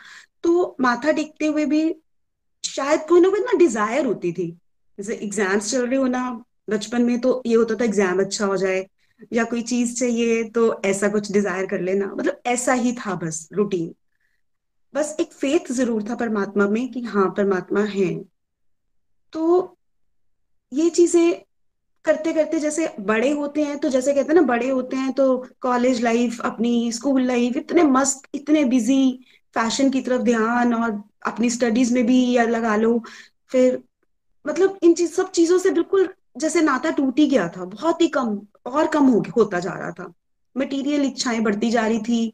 तो माथा टेकते हुए भी शायद कोई ना कोई ना डिज़ायर होती थी। जैसे एग्ज़ाम्स चल रहे हो ना, बचपन में तो ये होता था एग्ज़ाम अच्छा हो जाए, या कोई चीज़ चाहिए तो ऐसा कुछ डिज़ायर कर लेना। मतलब ऐसा ही था बस रूटीन बस एक फेथ ज़रूर था परमात्मा में कि हाँ परमात्मा है। तो ये चीज़ें करते करते जैसे बड़े होते हैं तो जैसे कहते हैं ना, बड़े होते हैं तो कॉलेज लाइफ अपनी स्कूल लाइफ इतने मस्त, इतने बिज़ी फ़ैशन की तरफ़ ध्यान और अपनी स्टडीज़ में भी या लगा लो। फिर मतलब इन चीज़, सब चीज़ों से बिल्कुल जैसे नाता टूट ही गया था, बहुत ही कम, और कम हो, होता जा रहा था। मटेरियल इच्छाएँ बढ़ती जा रही थी,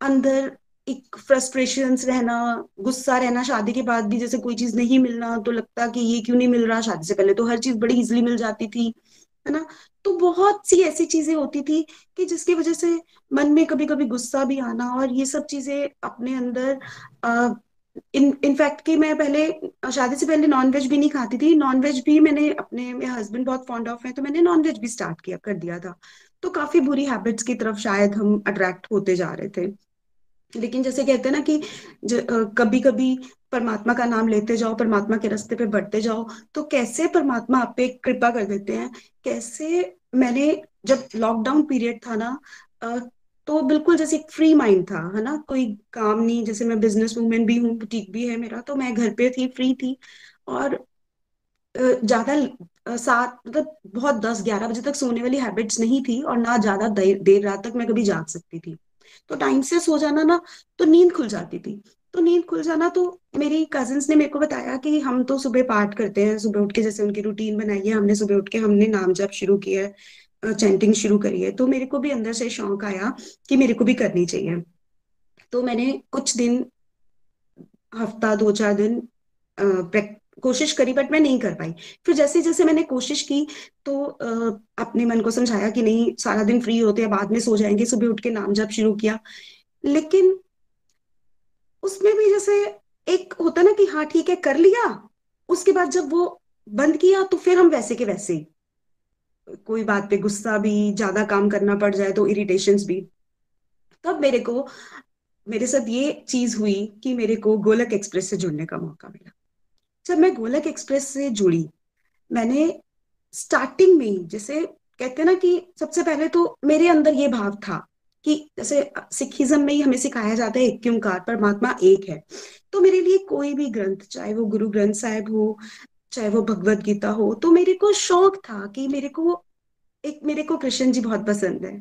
अंदर एक फ्रस्ट्रेशन रहना, गुस्सा रहना, शादी के बाद भी जैसे कोई चीज़ नहीं मिलना तो लगता कि ये क्यों नहीं मिल रहा शादी से पहले? तो हर चीज़ बड़ी इजिली मिल जाती थी, है ना? तो बहुत सी ऐसी चीज़ें होती थी कि जिसकी वजह से मन में कभी कभी गुस्सा भी आना और ये सब चीज़ें अपने अंदर इन इनफैक्ट कि मैं पहले, शादी से पहले नॉन वेज भी नहीं खाती थी। नॉन वेज भी मैंने अपने, मेरे हस्बैंड बहुत फॉन्ड ऑफ़ है तो मैंने नॉन वेज भी स्टार्ट किया, कर दिया था। तो काफ़ी बुरी हैबिट्स की तरफ़ शायद हम अट्रैक्ट होते जा रहे थे। लेकिन जैसे कहते हैं ना कि कभी कभी परमात्मा का नाम लेते जाओ, परमात्मा के रास्ते पे बढ़ते जाओ तो कैसे परमात्मा आप पे कृपा कर देते हैं? कैसे मैंने जब लॉकडाउन पीरियड था ना तो बिल्कुल जैसे एक फ्री माइंड था, है ना? कोई काम नहीं, जैसे मैं बिज़नेस वूमेन भी हूँ बुटीक भी है मेरा तो मैं घर पे थी फ्री थी, और ज़्यादा सात मतलब बहुत दस, ग्यारह बजे तक सोने वाली हैबिट्स नहीं थी, और ना ज़्यादा देर रात तक मैं कभी जाग सकती थी। तो टाइम से सो जाना ना तो नींद खुल जाती थी। तो नींद खुल जाना तो मेरी कजिन्स ने मेरे को बताया कि हम तो सुबह पाठ करते हैं, सुबह उठ के जैसे उनकी रूटीन बनाई है, हमने सुबह उठ के हमने नाम जप शुरू किया है चैंटिंग शुरू करी है। तो मेरे को भी अंदर से शौक आया कि मेरे को भी करनी चाहिए। तो मैंने कुछ दिन, हफ़्ता, दो चार दिन कोशिश करी बट मैं नहीं कर पाई। फिर जैसे जैसे मैंने कोशिश की तो अपने मन को समझाया कि नहीं, सारा दिन फ्री होते हैं, बाद में सो जाएँगे। सुबह उठ के नाम जप शुरू किया। लेकिन उसमें भी जैसे एक होता ना कि हाँ ठीक है, कर लिया। उसके बाद जब वो बंद किया तो फिर हम वैसे के वैसे कोई बात पे गुस्सा भी, ज़्यादा काम करना पड़ जाए तो इरिटेशन भी। तब मेरे को, मेरे साथ ये चीज़ हुई कि मेरे को गोलक एक्सप्रेस से जुड़ने का मौका मिला। जब मैं गोलक एक्सप्रेस से जुड़ी, मैंने स्टार्टिंग में ही जैसे कहते हैं ना कि सबसे पहले तो मेरे अंदर ये भाव था कि जैसे सिखिज्म में ही हमें सिखाया जाता है एक क्योंकार परमात्मा एक है। तो मेरे लिए कोई भी ग्रंथ, चाहे वो गुरु ग्रंथ साहिब हो, चाहे वो भगवत गीता हो तो मेरे को शौक था कि मेरे को एक, मेरे को कृष्ण जी बहुत पसंद है।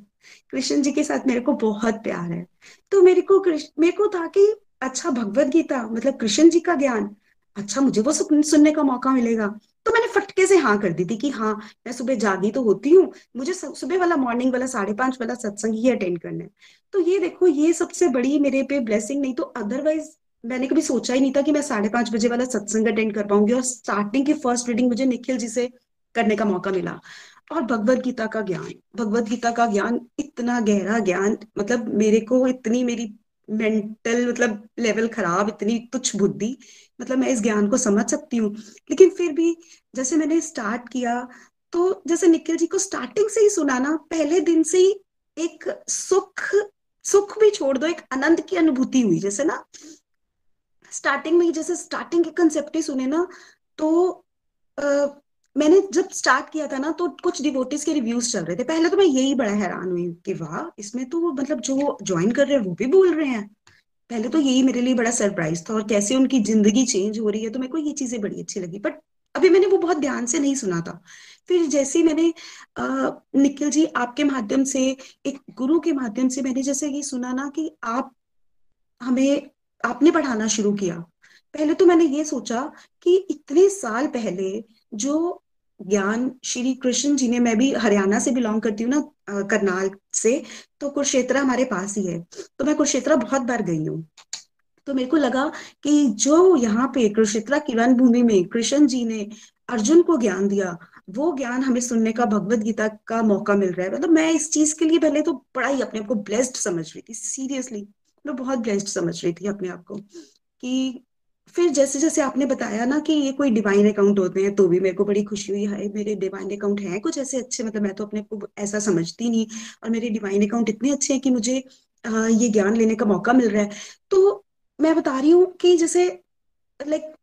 कृष्ण जी के साथ मेरे को बहुत प्यार है। तो मेरे को मेरे को था कि अच्छा भगवत गीता मतलब कृष्ण जी का ज्ञान अच्छा मुझे वो सुनने का मौका मिलेगा। तो मैंने फटके से हाँ कर दी थी कि हाँ मैं सुबह जागी तो होती हूँ। मुझे सुबह वाला मॉर्निंग वाला साढ़े पाँच वाला सत्संग ही अटेंड करना है। तो ये देखो, ये सबसे बड़ी मेरे पे ब्लेसिंग नहीं तो अदरवाइज़ मैंने कभी सोचा ही नहीं था कि मैं साढ़े पाँच बजे वाला सत्संग अटेंड कर पाऊँगी और स्टार्टिंग की फ़र्स्ट रीडिंग मुझे निखिल जी से करने का मौका मिला। और भगवत गीता का ज्ञान, भगवत गीता का ज्ञान, इतना गहरा ज्ञान मतलब मेरे को इतनी मेरी मेंटल मतलब लेवल खराब इतनी तुच्छ बुद्धि मतलब मैं इस ज्ञान को समझ सकती हूँ। लेकिन फिर भी जैसे मैंने स्टार्ट किया तो जैसे निखिल जी को स्टार्टिंग से ही सुना ना पहले दिन से ही एक सुख सुख भी छोड़ दो एक आनंद की अनुभूति हुई। जैसे ना स्टार्टिंग में जैसे स्टार्टिंग के कंसेप्ट ही सुने ना तो आ, मैंने जब स्टार्ट किया था ना तो कुछ डिवोटीज के रिव्यूज़ चल रहे थे। पहले तो मैं यही बड़ा हैरान हुई कि वाह इसमें तो मतलब जो ज्वाइन कर रहे हैं वो भी बोल रहे हैं। पहले तो यही मेरे लिए बड़ा सरप्राइज़ था और कैसे उनकी ज़िंदगी चेंज हो रही है तो मेरे को ये चीज़ें बड़ी अच्छी लगी। बट अभी मैंने वो बहुत ध्यान से नहीं सुना था। फिर जैसे ही मैंने आ, निखिल जी आपके माध्यम से एक गुरु के माध्यम से मैंने जैसे ये सुना ना कि आप हमें आपने पढ़ाना शुरू किया। पहले तो मैंने ये सोचा कि इतने साल पहले जो ज्ञान श्री कृष्ण जी ने, मैं भी हरियाणा से बिलोंग करती हूँ ना करनाल से तो कुरुक्षेत्र हमारे पास ही है। तो मैं कुरुक्षेत्र बहुत बार गई हूँ। तो मेरे को लगा कि जो यहाँ पे कुरुक्षेत्र की भूमि में कृष्ण जी ने अर्जुन को ज्ञान दिया, वो ज्ञान हमें सुनने का, भगवत गीता का मौका मिल रहा है। मतलब मैं इस चीज़ के लिए पहले तो बड़ा ही अपने आप को ब्लेस्ड समझ रही थी सीरियसली मैं बहुत ब्लेस्ड समझ रही थी अपने आप को कि फिर जैसे जैसे आपने बताया ना कि ये कोई डिवाइन अकाउंट होते हैं तो भी मेरे को बड़ी खुशी हुई है मेरे डिवाइन अकाउंट हैं कुछ ऐसे अच्छे मतलब मैं तो अपने को ऐसा समझती नहीं और मेरे डिवाइन अकाउंट इतने अच्छे हैं कि मुझे ये ज्ञान लेने का मौका मिल रहा है। तो मैं बता रही हूँ कि जैसे लाइक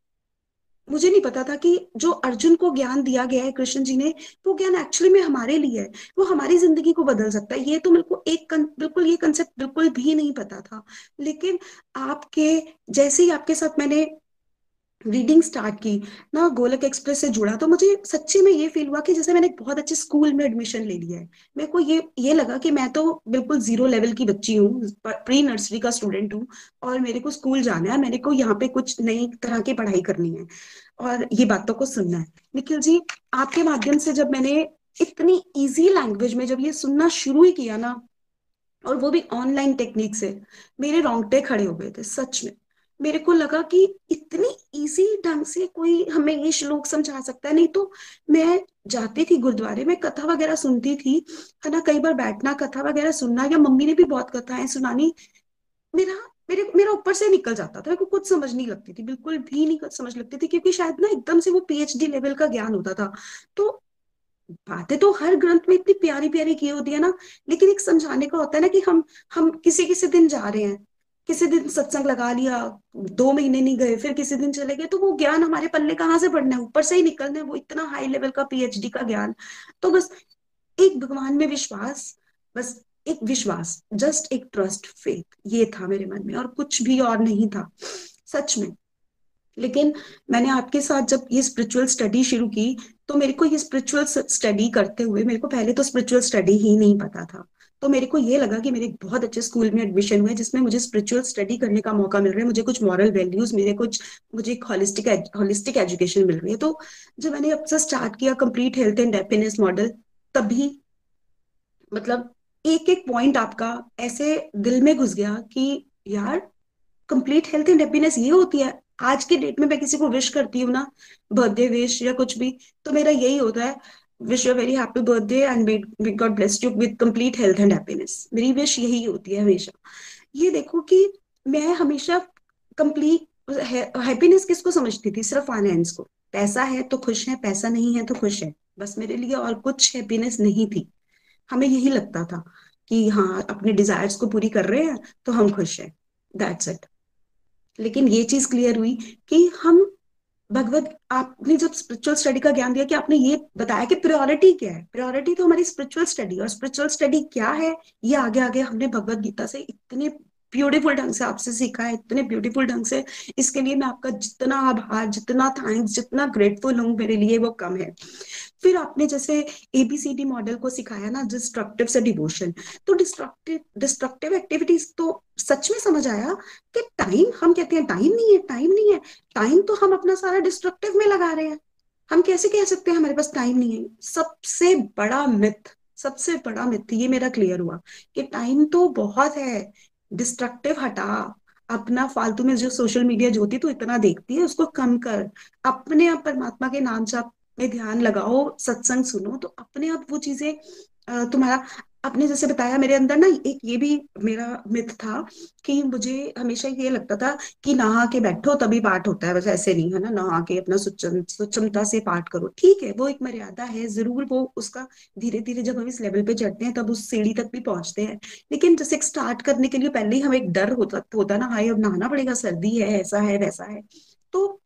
मुझे नहीं पता था कि जो अर्जुन को ज्ञान दिया गया है, कृष्ण जी ने, वो ज्ञान एक्चुअली में हमारे लिए है। वो हमारी ज़िंदगी को बदल सकता है। ये तो मेरे को एक बिल्कुल ये कंसेप्ट बिल्कुल भी नहीं पता था। लेकिन आपके, जैसे ही आपके साथ मैंने रीडिंग स्टार्ट की, ना गोलक एक्सप्रेस से जुड़ा तो मुझे सच्ची में ये फील हुआ कि जैसे मैंने एक बहुत अच्छे स्कूल में एडमिशन ले लिया है। मेरे को ये ये लगा कि मैं तो बिल्कुल ज़ीरो लेवल की बच्ची हूँ प्री नर्सरी का स्टूडेंट हूँ, और मेरे को स्कूल जाना है मेरे को यहाँ पे कुछ नई तरह की पढ़ाई करनी है, और ये बातों को सुनना है। निखिल जी, आपके माध्यम से जब मैंने इतनी इजी लैंग्वेज में जब ये सुनना शुरू ही किया ना, और वो भी ऑनलाइन टेक्निक से, मेरे रोंगटे खड़े हो गए थे, सच में। मेरे को लगा कि इतनी इजी ढंग से कोई हमें ये श्लोक समझा सकता है। नहीं तो मैं जाती थी गुरुद्वारे, में कथा वगैरह सुनती थी, है ना? कई बार बैठना, कथा वगैरह सुनना, या मम्मी ने भी बहुत कथाएँ सुनानी, मेरा, मेरे, मेरा ऊपर से निकल जाता था। मेरे को कुछ समझ नहीं लगती थी, बिल्कुल भी नहीं समझ लगती थी, क्योंकि शायद ना एकदम से वो पीएचडी लेवल का ज्ञान होता था। तो बातें तो हर ग्रंथ में इतनी प्यारी प्यारी की होती है ना, लेकिन एक समझाने का होता है ना कि हम हम किसी किसी दिन जा रहे हैं। किसी दिन सत्संग लगा लिया, दो महीने नहीं गए, फिर किसी दिन चले गए तो वो ज्ञान हमारे पल्ले कहाँ से पढ़ना है? ऊपर से ही निकलना है, वो इतना हाई लेवल का पीएचडी का ज्ञान। तो बस एक भगवान में विश्वास, बस एक विश्वास जस्ट एक ट्रस्ट फेथ ये था मेरे मन में, और कुछ भी और नहीं था, सच में। लेकिन मैंने आपके साथ जब ये स्पिरिचुअल स्टडी शुरू की तो मेरे को ये स्पिरिचुअल स्टडी करते हुए, मेरे को पहले तो स्पिरिचुअल स्टडी ही नहीं पता था। तो मेरे को ये लगा कि मेरे बहुत अच्छे स्कूल में एडमिशन हुए, जिसमें मुझे स्पिरिचुअल स्टडी करने का मौका मिल रहा है, मुझे कुछ मॉरल वैल्यूज़ मेरे कुछ, मुझे एक हॉलिस्टिक हॉलिस्टिक एजुकेशन मिल रही है। तो जब मैंने अब से स्टार्ट किया complete health and happiness model तभी मतलब एक एक पॉइंट आपका ऐसे दिल में घुस गया कि यार कंप्लीट हेल्थ एंड हैप्पीनेस ये होती है। आज के डेट में मैं किसी को विश करती हूँ ना बर्थडे विश या कुछ भी तो मेरा यही होता है wish you very happy birthday and we God bless you with complete health and happiness मेरी विश यही होती है हमेशा। ये देखो कि मैं हमेशा कंप्लीट हैप्पीनेस किसको समझती थी? सिर्फ़ फाइनेंस को। पैसा है तो खुश है, पैसा नहीं है तो खुश है। बस मेरे लिए और कुछ हैप्पीनेस नहीं थी। हमें यही लगता था कि हाँ अपने डिजायर्स को पूरी कर रहे हैं तो हम खुश हैं। दैट्स इट लेकिन ये चीज़ क्लियर हुई कि हम भगवत आपने जब स्पिरिचुअल स्टडी का ज्ञान दिया कि आपने ये बताया कि प्रायोरिटी क्या है? प्रायोरिटी तो हमारी स्पिरिचुअल स्टडी और स्पिरिचुअल स्टडी क्या है? ये आगे आगे हमने भगवत गीता से इतने ब्यूटीफुल ढंग से आपसे सीखा है, इतने ब्यूटीफुल ढंग से। इसके लिए मैं आपका जितना आभार, जितना थैंक्स जितना ग्रेटफुल हूँ मेरे लिए वो कम है। फिर आपने जैसे एबीसीडी मॉडल को सिखाया ना डिस्ट्रक्टिव से डिवोशन तो डिस्ट्रक्टिव डिस्ट्रक्टिव एक्टिविटीज़ तो सच में समझ आया कि टाइम हम कहते हैं टाइम नहीं है टाइम नहीं है. टाइम तो हम अपना सारा डिस्ट्रक्टिव में लगा रहे हैं. हम कैसे कह सकते हैं हमारे पास टाइम नहीं है? सबसे बड़ा मिथ सबसे बड़ा मिथ ये मेरा क्लियर हुआ कि टाइम तो बहुत है. डिस्ट्रक्टिव हटा, अपना फालतू में जो सोशल मीडिया जो होती तो इतना देखती है, उसको कम कर. अपने आप परमात्मा के नाम से में ध्यान लगाओ, सत्संग सुनो तो अपने आप वो चीज़ें तुम्हारा, आपने जैसे बताया मेरे अंदर ना एक ये भी मेरा मिथ था कि मुझे हमेशा ये लगता था कि नहा के बैठो तभी पाठ होता है, बस ऐसे नहीं, है ना? नहा के अपना सुचम सुचमता से पाठ करो। ठीक है, वो एक मर्यादा है, ज़रूर वो उसका धीरे धीरे जब हम इस लेवल पे चढ़ते हैं, तब उस सीढ़ी तक भी पहुँचते हैं। लेकिन जैसे स्टार्ट करने के लिए पहले ही हमें एक डर होता होता ना हाई अब नहाना पड़ेगा, सर्दी है, ऐसा है, वैसा है। तो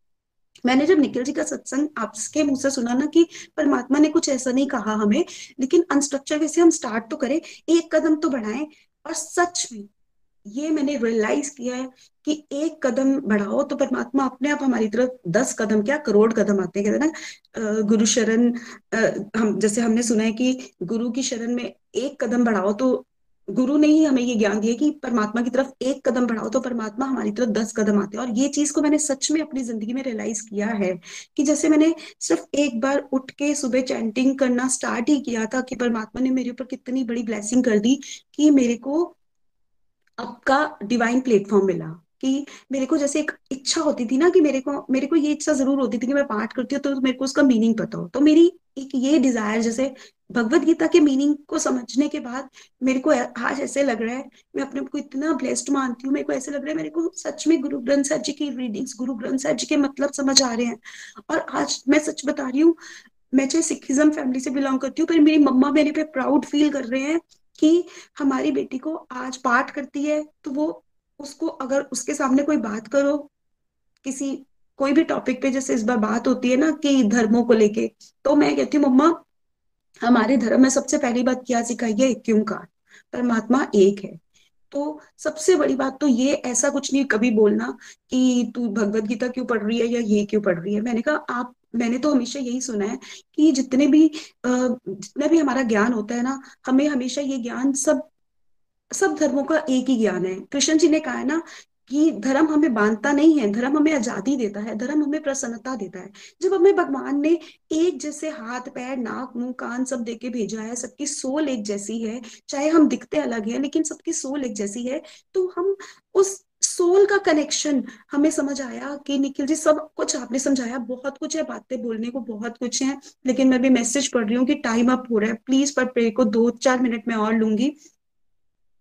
मैंने जब निखिल जी का सत्संग आपके मुँह से सुना ना कि परमात्मा ने कुछ ऐसा नहीं कहा हमें, लेकिन अनस्ट्रक्चर वैसे हम स्टार्ट तो करें, एक कदम तो बढ़ाएँ, और सच में ये मैंने रियलाइज़ किया है कि एक कदम बढ़ाओ तो परमात्मा अपने आप हमारी तरफ़ दस कदम क्या करोड़ कदम आते हैं, कहते हैं ना गुरु शरण हम, जैसे हमने सुना है कि गुरु की शरण में एक कदम बढ़ाओ तो गुरु ने ही हमें ये ज्ञान दिया कि परमात्मा की तरफ़ एक कदम बढ़ाओ तो परमात्मा हमारी तरफ़ दस कदम आते हैं। और ये चीज़ को मैंने सच में अपनी ज़िंदगी में रियलाइज़ किया है कि जैसे मैंने सिर्फ़ एक बार उठ के सुबह चैंटिंग करना स्टार्ट ही किया था कि परमात्मा ने मेरे ऊपर कितनी बड़ी ब्लेसिंग कर दी कि मेरे को आपका डिवाइन प्लेटफॉर्म मिला। कि मेरे को जैसे एक इच्छा होती थी ना कि मेरे को मेरे को ये इच्छा ज़रूर होती थी कि मैं पाठ करती हूँ तो मेरे को उसका मीनिंग पता हो। तो मेरी एक ये डिज़ायर जैसे भगवत गीता के मीनिंग को समझने के बाद मेरे को आज ऐसे लग रहा है, मैं अपने को इतना ब्लेस्ड मानती हूँ, मेरे को ऐसे लग रहा है, मेरे को सच में गुरु ग्रंथ साहब जी की रीडिंग्स गुरु ग्रंथ साहब जी के मतलब समझ आ रहे हैं। और आज मैं सच बता रही हूँ, मैं चाहे सिखिज्म फैमिली से बिलोंग करती हूँ, पर मेरी मम्मा मेरे पे प्राउड फील कर रहे हैं कि हमारी बेटी को आज पाठ करती है तो वो उसको अगर उसके सामने कोई बात करो, किसी, कोई भी टॉपिक पे जैसे इस बार बात होती है ना कि धर्मों को लेके तो मैं कहती हूँ, मम्मा हमारे धर्म में सबसे पहली बात क्या सिखाई है? क्योंकार परमात्मा एक है। तो सबसे बड़ी बात तो ये, ऐसा कुछ नहीं कभी बोलना कि तू भगवत गीता क्यों पढ़ रही है या ये क्यों पढ़ रही है। मैंने कहा, आप, मैंने तो हमेशा यही सुना है कि जितने भी जितना भी हमारा ज्ञान होता है ना, हमें हमेशा ये ज्ञान सब सब धर्मों का एक ही ज्ञान है। कृष्ण जी ने कहा है ना कि धर्म हमें बांधता नहीं है, धर्म हमें आज़ादी देता है, धर्म हमें प्रसन्नता देता है। जब हमें भगवान ने एक जैसे हाथ, पैर, नाक, मुँह, कान सब देके भेजा है, सबकी सोल एक जैसी है, चाहे हम दिखते अलग है, लेकिन सबकी सोल एक जैसी है तो हम उस सोल का कनेक्शन हमें समझ आया कि निखिल जी, सब कुछ आपने समझाया, बहुत कुछ है, बातें बोलने को बहुत कुछ है, लेकिन मैं भी मैसेज पढ़ रही हूँ कि टाइम अप हो रहा है। प्लीज़ पर प्रे को दो चार मिनट में और लूँगी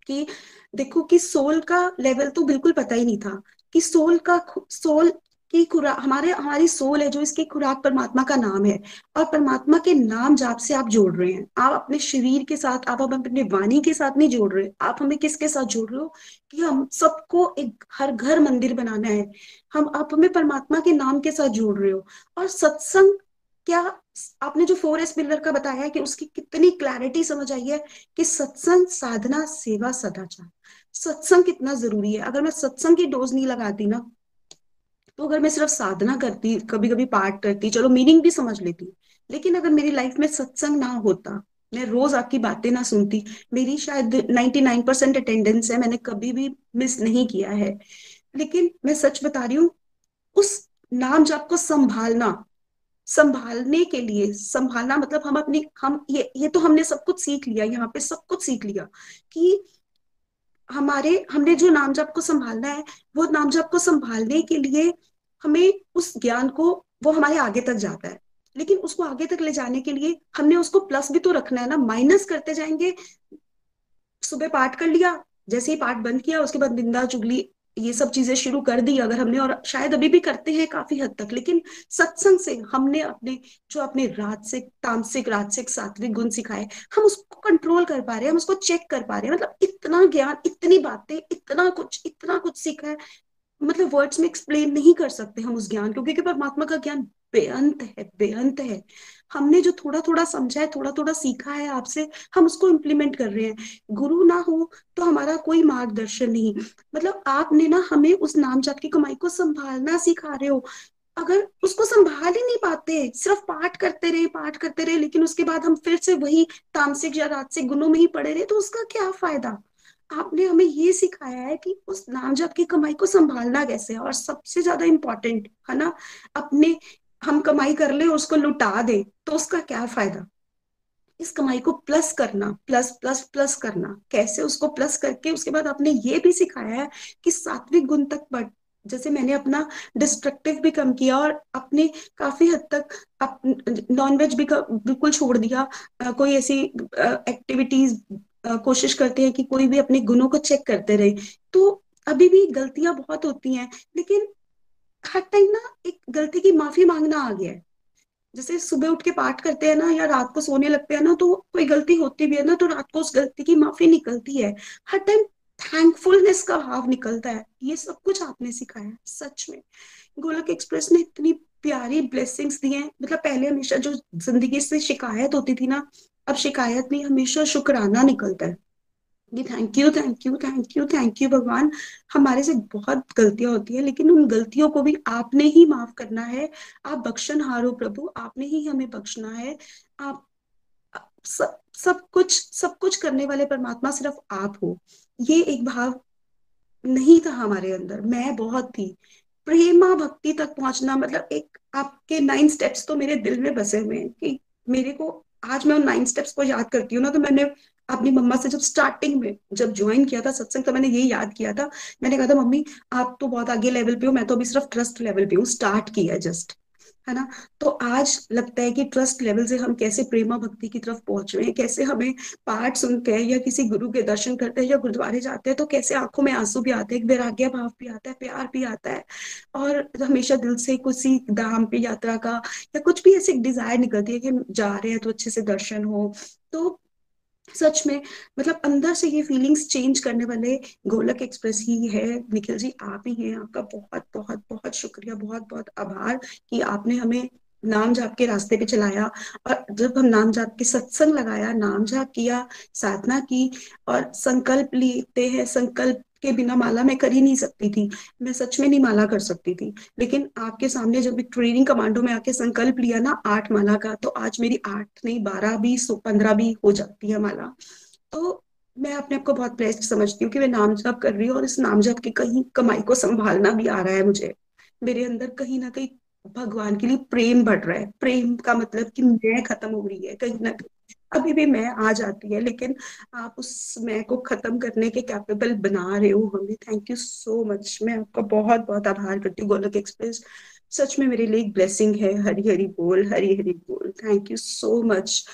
कि देखो कि सोल का लेवल तो बिल्कुल पता ही नहीं था कि सोल का सोल की खुराक हमारे, हमारी सोल है जो इसकी खुराक परमात्मा का नाम है। और परमात्मा के नाम जाप से आप जोड़ रहे हैं, आप अपने शरीर के साथ, आप अपने वाणी के साथ नहीं जोड़ रहे, आप हमें किसके साथ जोड़ रहे हो? कि हम सबको एक हर घर मंदिर बनाना है। हम, आप हमें परमात्मा के नाम के साथ जोड़ रहे हो। और सत्संग क्या आपने जो फोर एस पिलर का बताया कि उसकी कितनी क्लैरिटी समझ आई है कि सत्संग साधना, सेवा, सदाचार। सत्संग कितना ज़रूरी है। अगर मैं सत्संग की डोज नहीं लगाती ना तो अगर मैं सिर्फ़ साधना करती कभी कभी पाठ करती, चलो मीनिंग भी समझ लेती। लेकिन अगर मेरी लाइफ में सत्संग ना होता, मैं रोज आपकी बातें ना सुनती, मेरी शायद 99 परसेंट अटेंडेंस है, मैंने कभी भी मिस नहीं किया है। लेकिन मैं सच बता रही हूँ, उस नाम जाप को संभालना संभालने के लिए, संभालना मतलब हम अपनी, हम ये ये तो हमने सब कुछ सीख लिया, यहाँ पे सब कुछ सीख लिया कि हमारे, हमने जो नाम जप को संभालना है, वो नाम जप को संभालने के लिए हमें उस ज्ञान को, वो हमारे आगे तक जाता है। लेकिन उसको आगे तक ले जाने के लिए हमने उसको प्लस भी तो रखना है ना माइनस करते जाएँगे। सुबह पाठ कर लिया, जैसे ही पाठ बंद किया, उसके बाद निंदा चुगली ये सब चीज़ें शुरू कर दी अगर हमने, और शायद अभी भी करते हैं काफ़ी हद तक, लेकिन सत्संग से हमने अपने, जो अपने राजसिक, तामसिक, राजसिक सात्विक गुण सिखाए, हम उसको कंट्रोल कर पा रहे हैं, हम उसको चेक कर पा रहे हैं। मतलब इतना ज्ञान, इतनी बातें, इतना कुछ इतना कुछ सीखा है मतलब वर्ड्स में एक्सप्लेन नहीं कर सकते हम उस ज्ञान को, क्योंकि परमात्मा का ज्ञान बेअंत है बेअंत है। हमने जो थोड़ा थोड़ा समझा है थोड़ा थोड़ा सीखा है आपसे, हम उसको इम्प्लीमेंट कर रहे हैं। गुरु ना हो तो हमारा कोई मार्गदर्शन नहीं। मतलब आपने ना हमें उस नाम जाप की कमाई को संभालना सिखा रहे हो। अगर उसको संभाल ही नहीं पाते, सिर्फ़ पाठ करते रहे, पाठ करते रहे, लेकिन उसके बाद हम फिर से वही तामसिक या राजसिक गुणों में ही पड़े रहे तो उसका क्या फ़ायदा? आपने हमें ये सिखाया है कि उस नाम जाप की कमाई को संभालना कैसे है? और सबसे ज़्यादा इंपॉर्टेंट है ना? अपने हम कमाई कर ले उसको लुटा दे तो उसका क्या फ़ायदा? इस कमाई को प्लस करना प्लस प्लस प्लस करना। कैसे उसको प्लस करके? उसके बाद आपने ये भी सिखाया है कि सात्विक गुण तक बढ़ जैसे मैंने अपना डिस्ट्रक्टिव भी कम किया और अपने काफ़ी हद तक नॉन वेज भी बिल्कुल छोड़ दिया। आ, कोई ऐसी एक्टिविटीज़ कोशिश करते हैं कि कोई भी अपने गुणों को चेक करते रहे। तो अभी भी गलतियाँ बहुत होती हैं लेकिन हर टाइम ना एक गलती की माफ़ी मांगना आ गया है। जैसे सुबह उठ के पाठ करते हैं ना या रात को सोने लगते हैं ना तो कोई गलती होती भी है ना तो रात को उस गलती की माफ़ी निकलती है। हर टाइम थैंकफुलनेस का भाव निकलता है। ये सब कुछ आपने सिखाया सच में। गोलक एक्सप्रेस ने इतनी प्यारी ब्लेसिंग्स दी हैं। मतलब पहले हमेशा जो ज़िंदगी से शिकायत होती थी ना, अब शिकायत नहीं, हमेशा शुक्राना निकलता है। कि thank you thank you thank you thank you भगवान। हमारे से बहुत गलतियाँ होती है, लेकिन उन गलतियों को भी आपने ही माफ़ करना है। आप बख्शन हारो प्रभु, आपने ही हमें बख्शना है। आप, सब सब कुछ सब कुछ करने वाले परमात्मा सिर्फ़ आप हो। ये एक भाव नहीं था हमारे अंदर। मैं बहुत थी। प्रेमा भक्ति तक पहुँचना मतलब एक आपके नाइन स्टेप्स तो मेरे दिल में बसे हुए हैं कि मेरे को, आज मैं उन नाइन स्टेप्स को याद करती हूँ ना तो मैंने अपनी मम्मा से जब स्टार्टिंग में, जब ज्वाइन किया था सत्संग तो मैंने यही याद किया था। मैंने कहा था, मम्मी, आप तो बहुत आगे लेवल पे हो, मैं तो अभी सिर्फ़ ट्रस्ट लेवल पे हूँ स्टार्ट किया जस्ट है ना? तो आज लगता है कि ट्रस्ट लेवल से हम कैसे प्रेमा भक्ति की तरफ़ पहुँच रहे हैं, कैसे हमें पाठ सुनते हैं या किसी गुरु के दर्शन करते हैं या गुरुद्वारे जाते हैं तो कैसे आँखों में आँसू भी आते हैं वैराग्य भाव भी आता है, प्यार भी आता है। और हमेशा दिल से किसी धाम पे, यात्रा का या कुछ भी ऐसी डिज़ायर निकलती है कि जा रहे हैं तो अच्छे से दर्शन हो तो सच में मतलब अंदर से ये फीलिंग्स चेंज करने वाले गोलक एक्सप्रेस ही है। निखिल जी, आप ही हैं आपका। बहुत बहुत बहुत शुक्रिया, बहुत बहुत आभार कि आपने हमें नाम जाप के रास्ते पे चलाया और जब हम नाम जाप के सत्संग लगाया, नाम जाप किया, साधना की और संकल्प लेते हैं, संकल्प के बिना माला मैं कर ही नहीं सकती थी। मैं सच में नहीं माला कर सकती थी। लेकिन आपके सामने जब ट्रेनिंग कमांडो में आके संकल्प लिया ना आठ माला का तो आज मेरी आठ नहीं, बारह भी पंद्रह भी हो जाती है माला। तो मैं अपने आप को बहुत ब्लेस्ड समझती हूँ कि मैं नाम जप कर रही हूँ और इस नाम जप की कहीं कमाई को संभालना भी आ रहा है मुझे। मेरे अंदर कहीं ना कहीं भगवान के लिए प्रेम बढ़ रहा है। प्रेम का मतलब कि मैं खत्म हो रही है, कहीं ना कहीं। अभी भी मैं आ जाती है, लेकिन आप उस मैं को खत्म करने के कैपेबल बना रहे हो हमें। थैंक यू सो मच मैं आपका बहुत बहुत आभार करती हूँ, गोलक एक्सप्रेस। सच में मेरे लिए एक ब्लेसिंग है हरी हरी बोल हरी हरी बोल। थैंक यू सो मच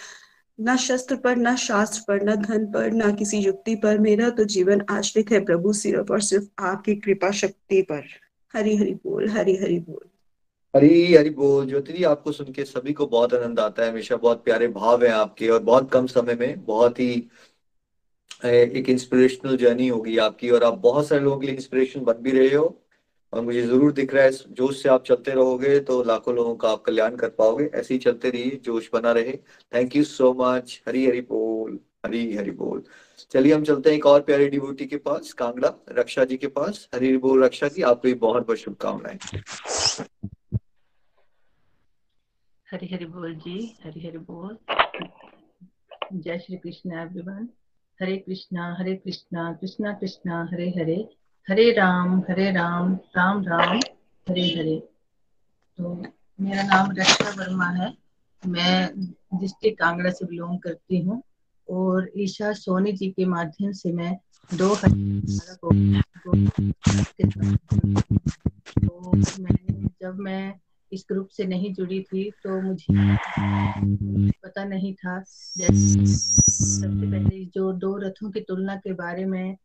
न शस्त्र पर, न शास्त्र पर, न धन पर, न किसी युक्ति पर। मेरा तो जीवन आश्रित है प्रभु सिर्फ़ और सिर्फ़ आपकी कृपा शक्ति पर। हरी हरी बोल हरी हरी बोल। हरी हरी बोल, ज्योति, आपको सुन के सभी को बहुत आनंद आता है। हमेशा बहुत प्यारे भाव है आपके और बहुत कम समय में बहुत ही एक इंस्पिरेशनल जर्नी होगी आपकी और आप बहुत सारे लोगों के लिए इंस्पिरेशन बन भी रहे हो और मुझे ज़रूर दिख रहा है जोश से आप चलते रहोगे तो लाखों लोगों का आप कल्याण कर पाओगे। ऐसे ही चलते रहिए, जोश बना रहे। Thank you so much Hari Hari बोल। हरी हरी बोल। चलिए हम चलते हैं एक और प्यारे डिवोटी के पास, कांगड़ा, रक्षा जी के पास। हरी हरी बोल, रक्षा जी, आपको भी बहुत बहुत शुभकामनाएँ। हरि हरि बोल जी हरि हरि बोल जय श्री कृष्ण एवरीवन हरे कृष्णा हरे कृष्णा कृष्णा कृष्णा हरे हरे हरे राम हरे राम राम राम हरे हरे तो मेरा नाम रक्षा वर्मा है मैं डिस्ट्रिक्ट कांगड़ा से बिलोंग करती हूँ और ईशा सोनी जी के माध्यम से मैं दो हज़ार तो मैंने जब मैं इस ग्रुप से नहीं जुड़ी थी तो मुझे पता नहीं था। सबसे पहले जो दो रथों की तुलना के बारे में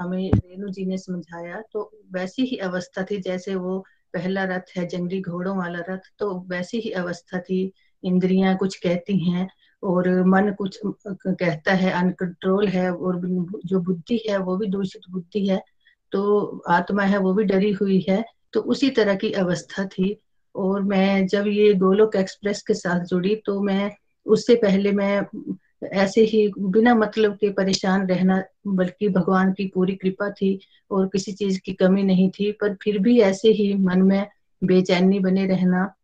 हमें रेणु जी ने समझाया तो वैसी ही अवस्था थी जैसे वो पहला रथ है जंगली घोड़ों वाला रथ तो वैसी ही अवस्था थी। इंद्रियाँ कुछ कहती हैं और मन कुछ कहता है अनकंट्रोल है और जो बुद्धि है वो भी दूषित बुद्धि है तो आत्मा है वो भी डरी हुई है तो उसी तरह की अवस्था थी। और मैं जब ये गोलोक एक्सप्रेस के साथ जुड़ी तो मैं उससे पहले मैं ऐसे ही बिना मतलब के परेशान रहना, बल्कि भगवान की पूरी कृपा थी और किसी चीज़ की कमी नहीं थी, पर फिर भी ऐसे ही मन में बेचैनी बने रहना।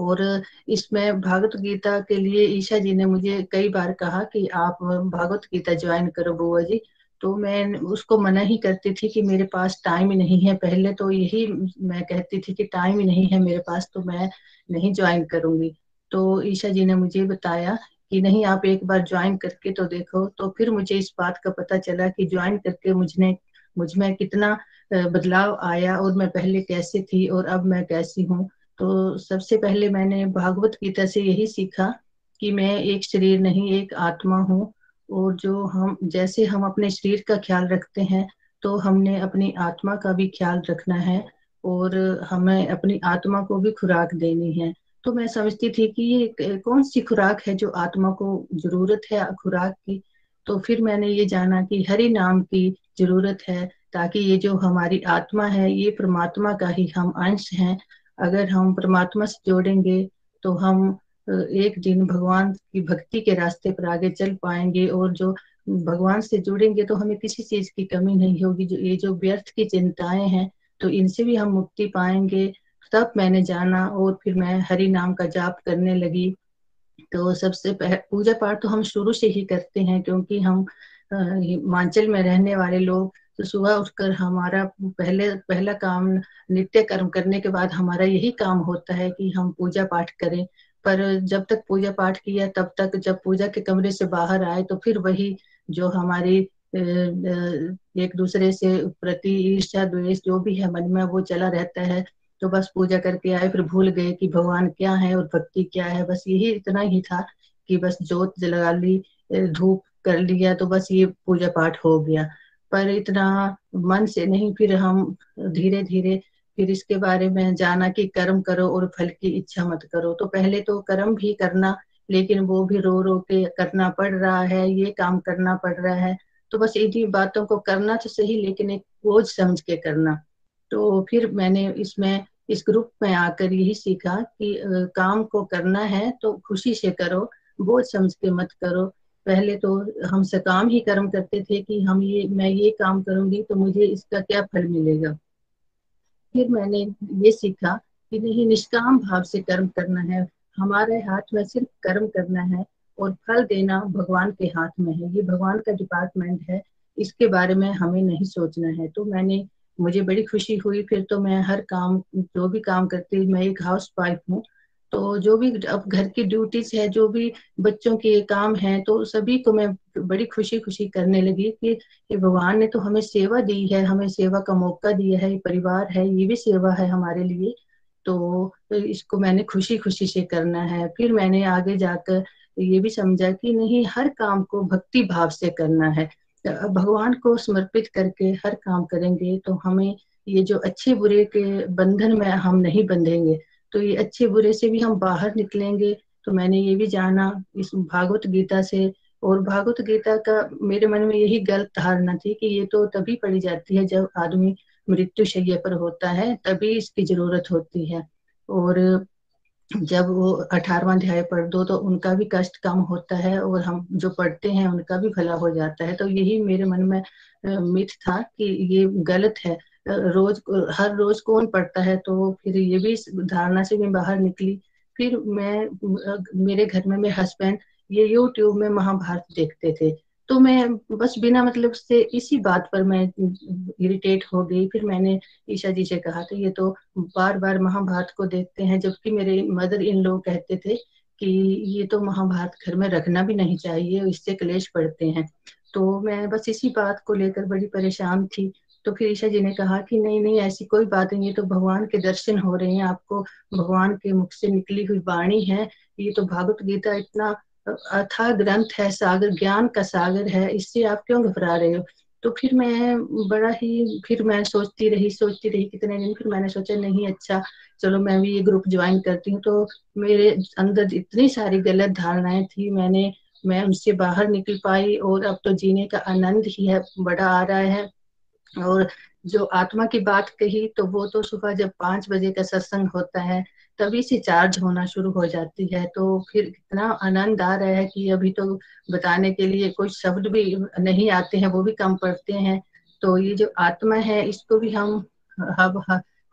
और इसमें भागवत गीता के लिए ईशा जी ने मुझे कई बार कहा कि आप भागवत गीता ज्वाइन करो बुआ जी। तो मैं उसको मना ही करती थी कि मेरे पास टाइम ही नहीं है। पहले तो यही मैं कहती थी कि टाइम ही नहीं है मेरे पास तो मैं नहीं ज्वाइन करूँगी। तो ईशा जी ने मुझे बताया कि नहीं, आप एक बार ज्वाइन करके तो देखो। तो फिर मुझे इस बात का पता चला कि ज्वाइन करके मुझने, मुझमें कितना बदलाव आया और मैं पहले कैसे थी और अब मैं कैसी हूँ। तो सबसे पहले मैंने भागवत गीता से यही सीखा कि मैं एक शरीर नहीं, एक आत्मा हूँ। और जो हम, जैसे हम अपने शरीर का ख्याल रखते हैं तो हमने अपनी आत्मा का भी ख्याल रखना है और हमें अपनी आत्मा को भी खुराक देनी है। तो मैं समझती थी कि ये कौन सी खुराक है जो आत्मा को ज़रूरत है, खुराक की? तो फिर मैंने ये जाना कि हरि नाम की ज़रूरत है, ताकि ये जो हमारी आत्मा है, ये परमात्मा का ही हम अंश हैं। अगर हम परमात्मा से जोड़ेंगे तो हम एक दिन भगवान की भक्ति के रास्ते पर आगे चल पाएँगे और जो भगवान से जुड़ेंगे तो हमें किसी चीज़ की कमी नहीं होगी। जो ये जो व्यर्थ की चिंताएँ हैं तो इनसे भी हम मुक्ति पाएँगे। तब मैंने जाना और फिर मैं हरि नाम का जाप करने लगी। तो सबसे पूजा पाठ तो हम शुरू से ही करते हैं क्योंकि हम हिमाचल में रहने वाले लोग। तो सुबह उठकर हमारा पहले, पहला काम नित्य कर्म करने के बाद हमारा यही काम होता है कि हम पूजा पाठ करें। पर जब तक पूजा पाठ किया, तब तक जब पूजा के कमरे से बाहर आए तो फिर वही जो हमारी एक दूसरे से प्रति ईर्षा द्वेष जो भी है मन में, वो चला रहता है। तो बस पूजा करके आए, फिर भूल गए कि भगवान क्या है और भक्ति क्या है। बस यही इतना ही था कि बस जोत जला ली धूप कर लिया तो बस ये पूजा पाठ हो गया। पर इतना मन से नहीं, फिर हम धीरे धीरे फिर इसके बारे में जाना कि कर्म करो और फल की इच्छा मत करो। तो पहले तो कर्म भी करना, लेकिन वो भी रो रो के करना पड़ रहा है, ये काम करना पड़ रहा है। तो बस इन्हीं बातों को करना तो सही, लेकिन एक बोझ समझ के करना। तो फिर मैंने इसमें, इस ग्रुप में आकर यही सीखा कि काम को करना है तो खुशी से करो, बोझ समझ के मत करो। पहले तो हम सकाम ही कर्म करते थे कि हम ये, मैं ये काम करूँगी तो मुझे इसका क्या फल मिलेगा? फिर मैंने ये सीखा कि नहीं, निष्काम भाव से कर्म करना है। हमारे हाथ में सिर्फ़ कर्म करना है और फल देना भगवान के हाथ में है। ये भगवान का डिपार्टमेंट है। इसके बारे में हमें नहीं सोचना है। तो मैंने, मुझे बड़ी खुशी हुई। फिर तो मैं हर काम, जो भी काम करती, मैं एक हाउस वाइफ हूँ। तो जो भी अब घर की ड्यूटीज़ है, जो भी बच्चों के काम है तो सभी को मैं बड़ी खुशी खुशी करने लगी कि भगवान ने तो हमें सेवा दी है, हमें सेवा का मौका दिया है परिवार है, ये भी सेवा है हमारे लिए। तो इसको मैंने खुशी खुशी से करना है। फिर मैंने आगे जाकर ये भी समझा कि नहीं, हर काम को भक्ति भाव से करना है। भगवान को समर्पित करके हर काम करेंगे तो हमें ये जो अच्छे बुरे के बंधन में हम नहीं बंधेंगे। तो ये अच्छे बुरे से भी हम बाहर निकलेंगे। तो मैंने ये भी जाना इस भागवत गीता से। और भागवत गीता का मेरे मन में यही गलत धारणा थी कि ये तो तभी पढ़ी जाती है जब आदमी मृत्यु शैया पर होता है, तभी इसकी ज़रूरत होती है। और जब वो अठारवा अध्याय पढ़ दो तो उनका भी कष्ट कम होता है और हम जो पढ़ते हैं उनका भी भला हो जाता है। तो यही मेरे मन में मिथ था कि ये गलत है। रोज, हर रोज कौन पढ़ता है? तो फिर ये भी धारणा से मैं बाहर निकली। फिर मैं, मेरे घर में मेरे हस्बैंड ये यूट्यूब में महाभारत देखते थे। तो मैं बस बिना मतलब से इसी बात पर मैं इरिटेट हो गई। फिर मैंने ईशा जी से कहा तो ये तो बार बार महाभारत को देखते हैं। जबकि मेरे मदर इन लोग कहते थे कि ये तो महाभारत घर में रखना भी नहीं चाहिए, इससे क्लेश पड़ते हैं। तो मैं बस इसी बात को लेकर बड़ी परेशान थी। तो फिर ईशा जी ने कहा कि नहीं नहीं, ऐसी कोई बात नहीं, ये तो भगवान के दर्शन हो रहे हैं, आपको भगवान के मुख से निकली हुई वाणी है, ये तो भागवत गीता इतना अथा ग्रंथ है, सागर, ज्ञान का सागर है, इससे आप क्यों घबरा रहे हो? तो फिर मैं बड़ा ही, फिर मैं सोचती रही सोचती रही कितने दिन, फिर मैंने सोचा, नहीं अच्छा चलो मैं भी ये ग्रुप ज्वाइन करती हूँ तो मेरे अंदर इतनी सारी गलत धारणाएँ थी, मैंने, मैं उनसे बाहर निकल पाई, और अब तो जीने का आनंद ही है, बड़ा आ रहा है। और जो आत्मा की बात कही तो वो तो सुबह जब पाँच बजे का सत्संग होता है, तभी से चार्ज होना शुरू हो जाती है। तो फिर इतना आनंद आ रहा है कि अभी तो बताने के लिए कोई शब्द भी नहीं आते हैं, वो भी कम पड़ते हैं। तो ये जो आत्मा है, इसको भी हम अब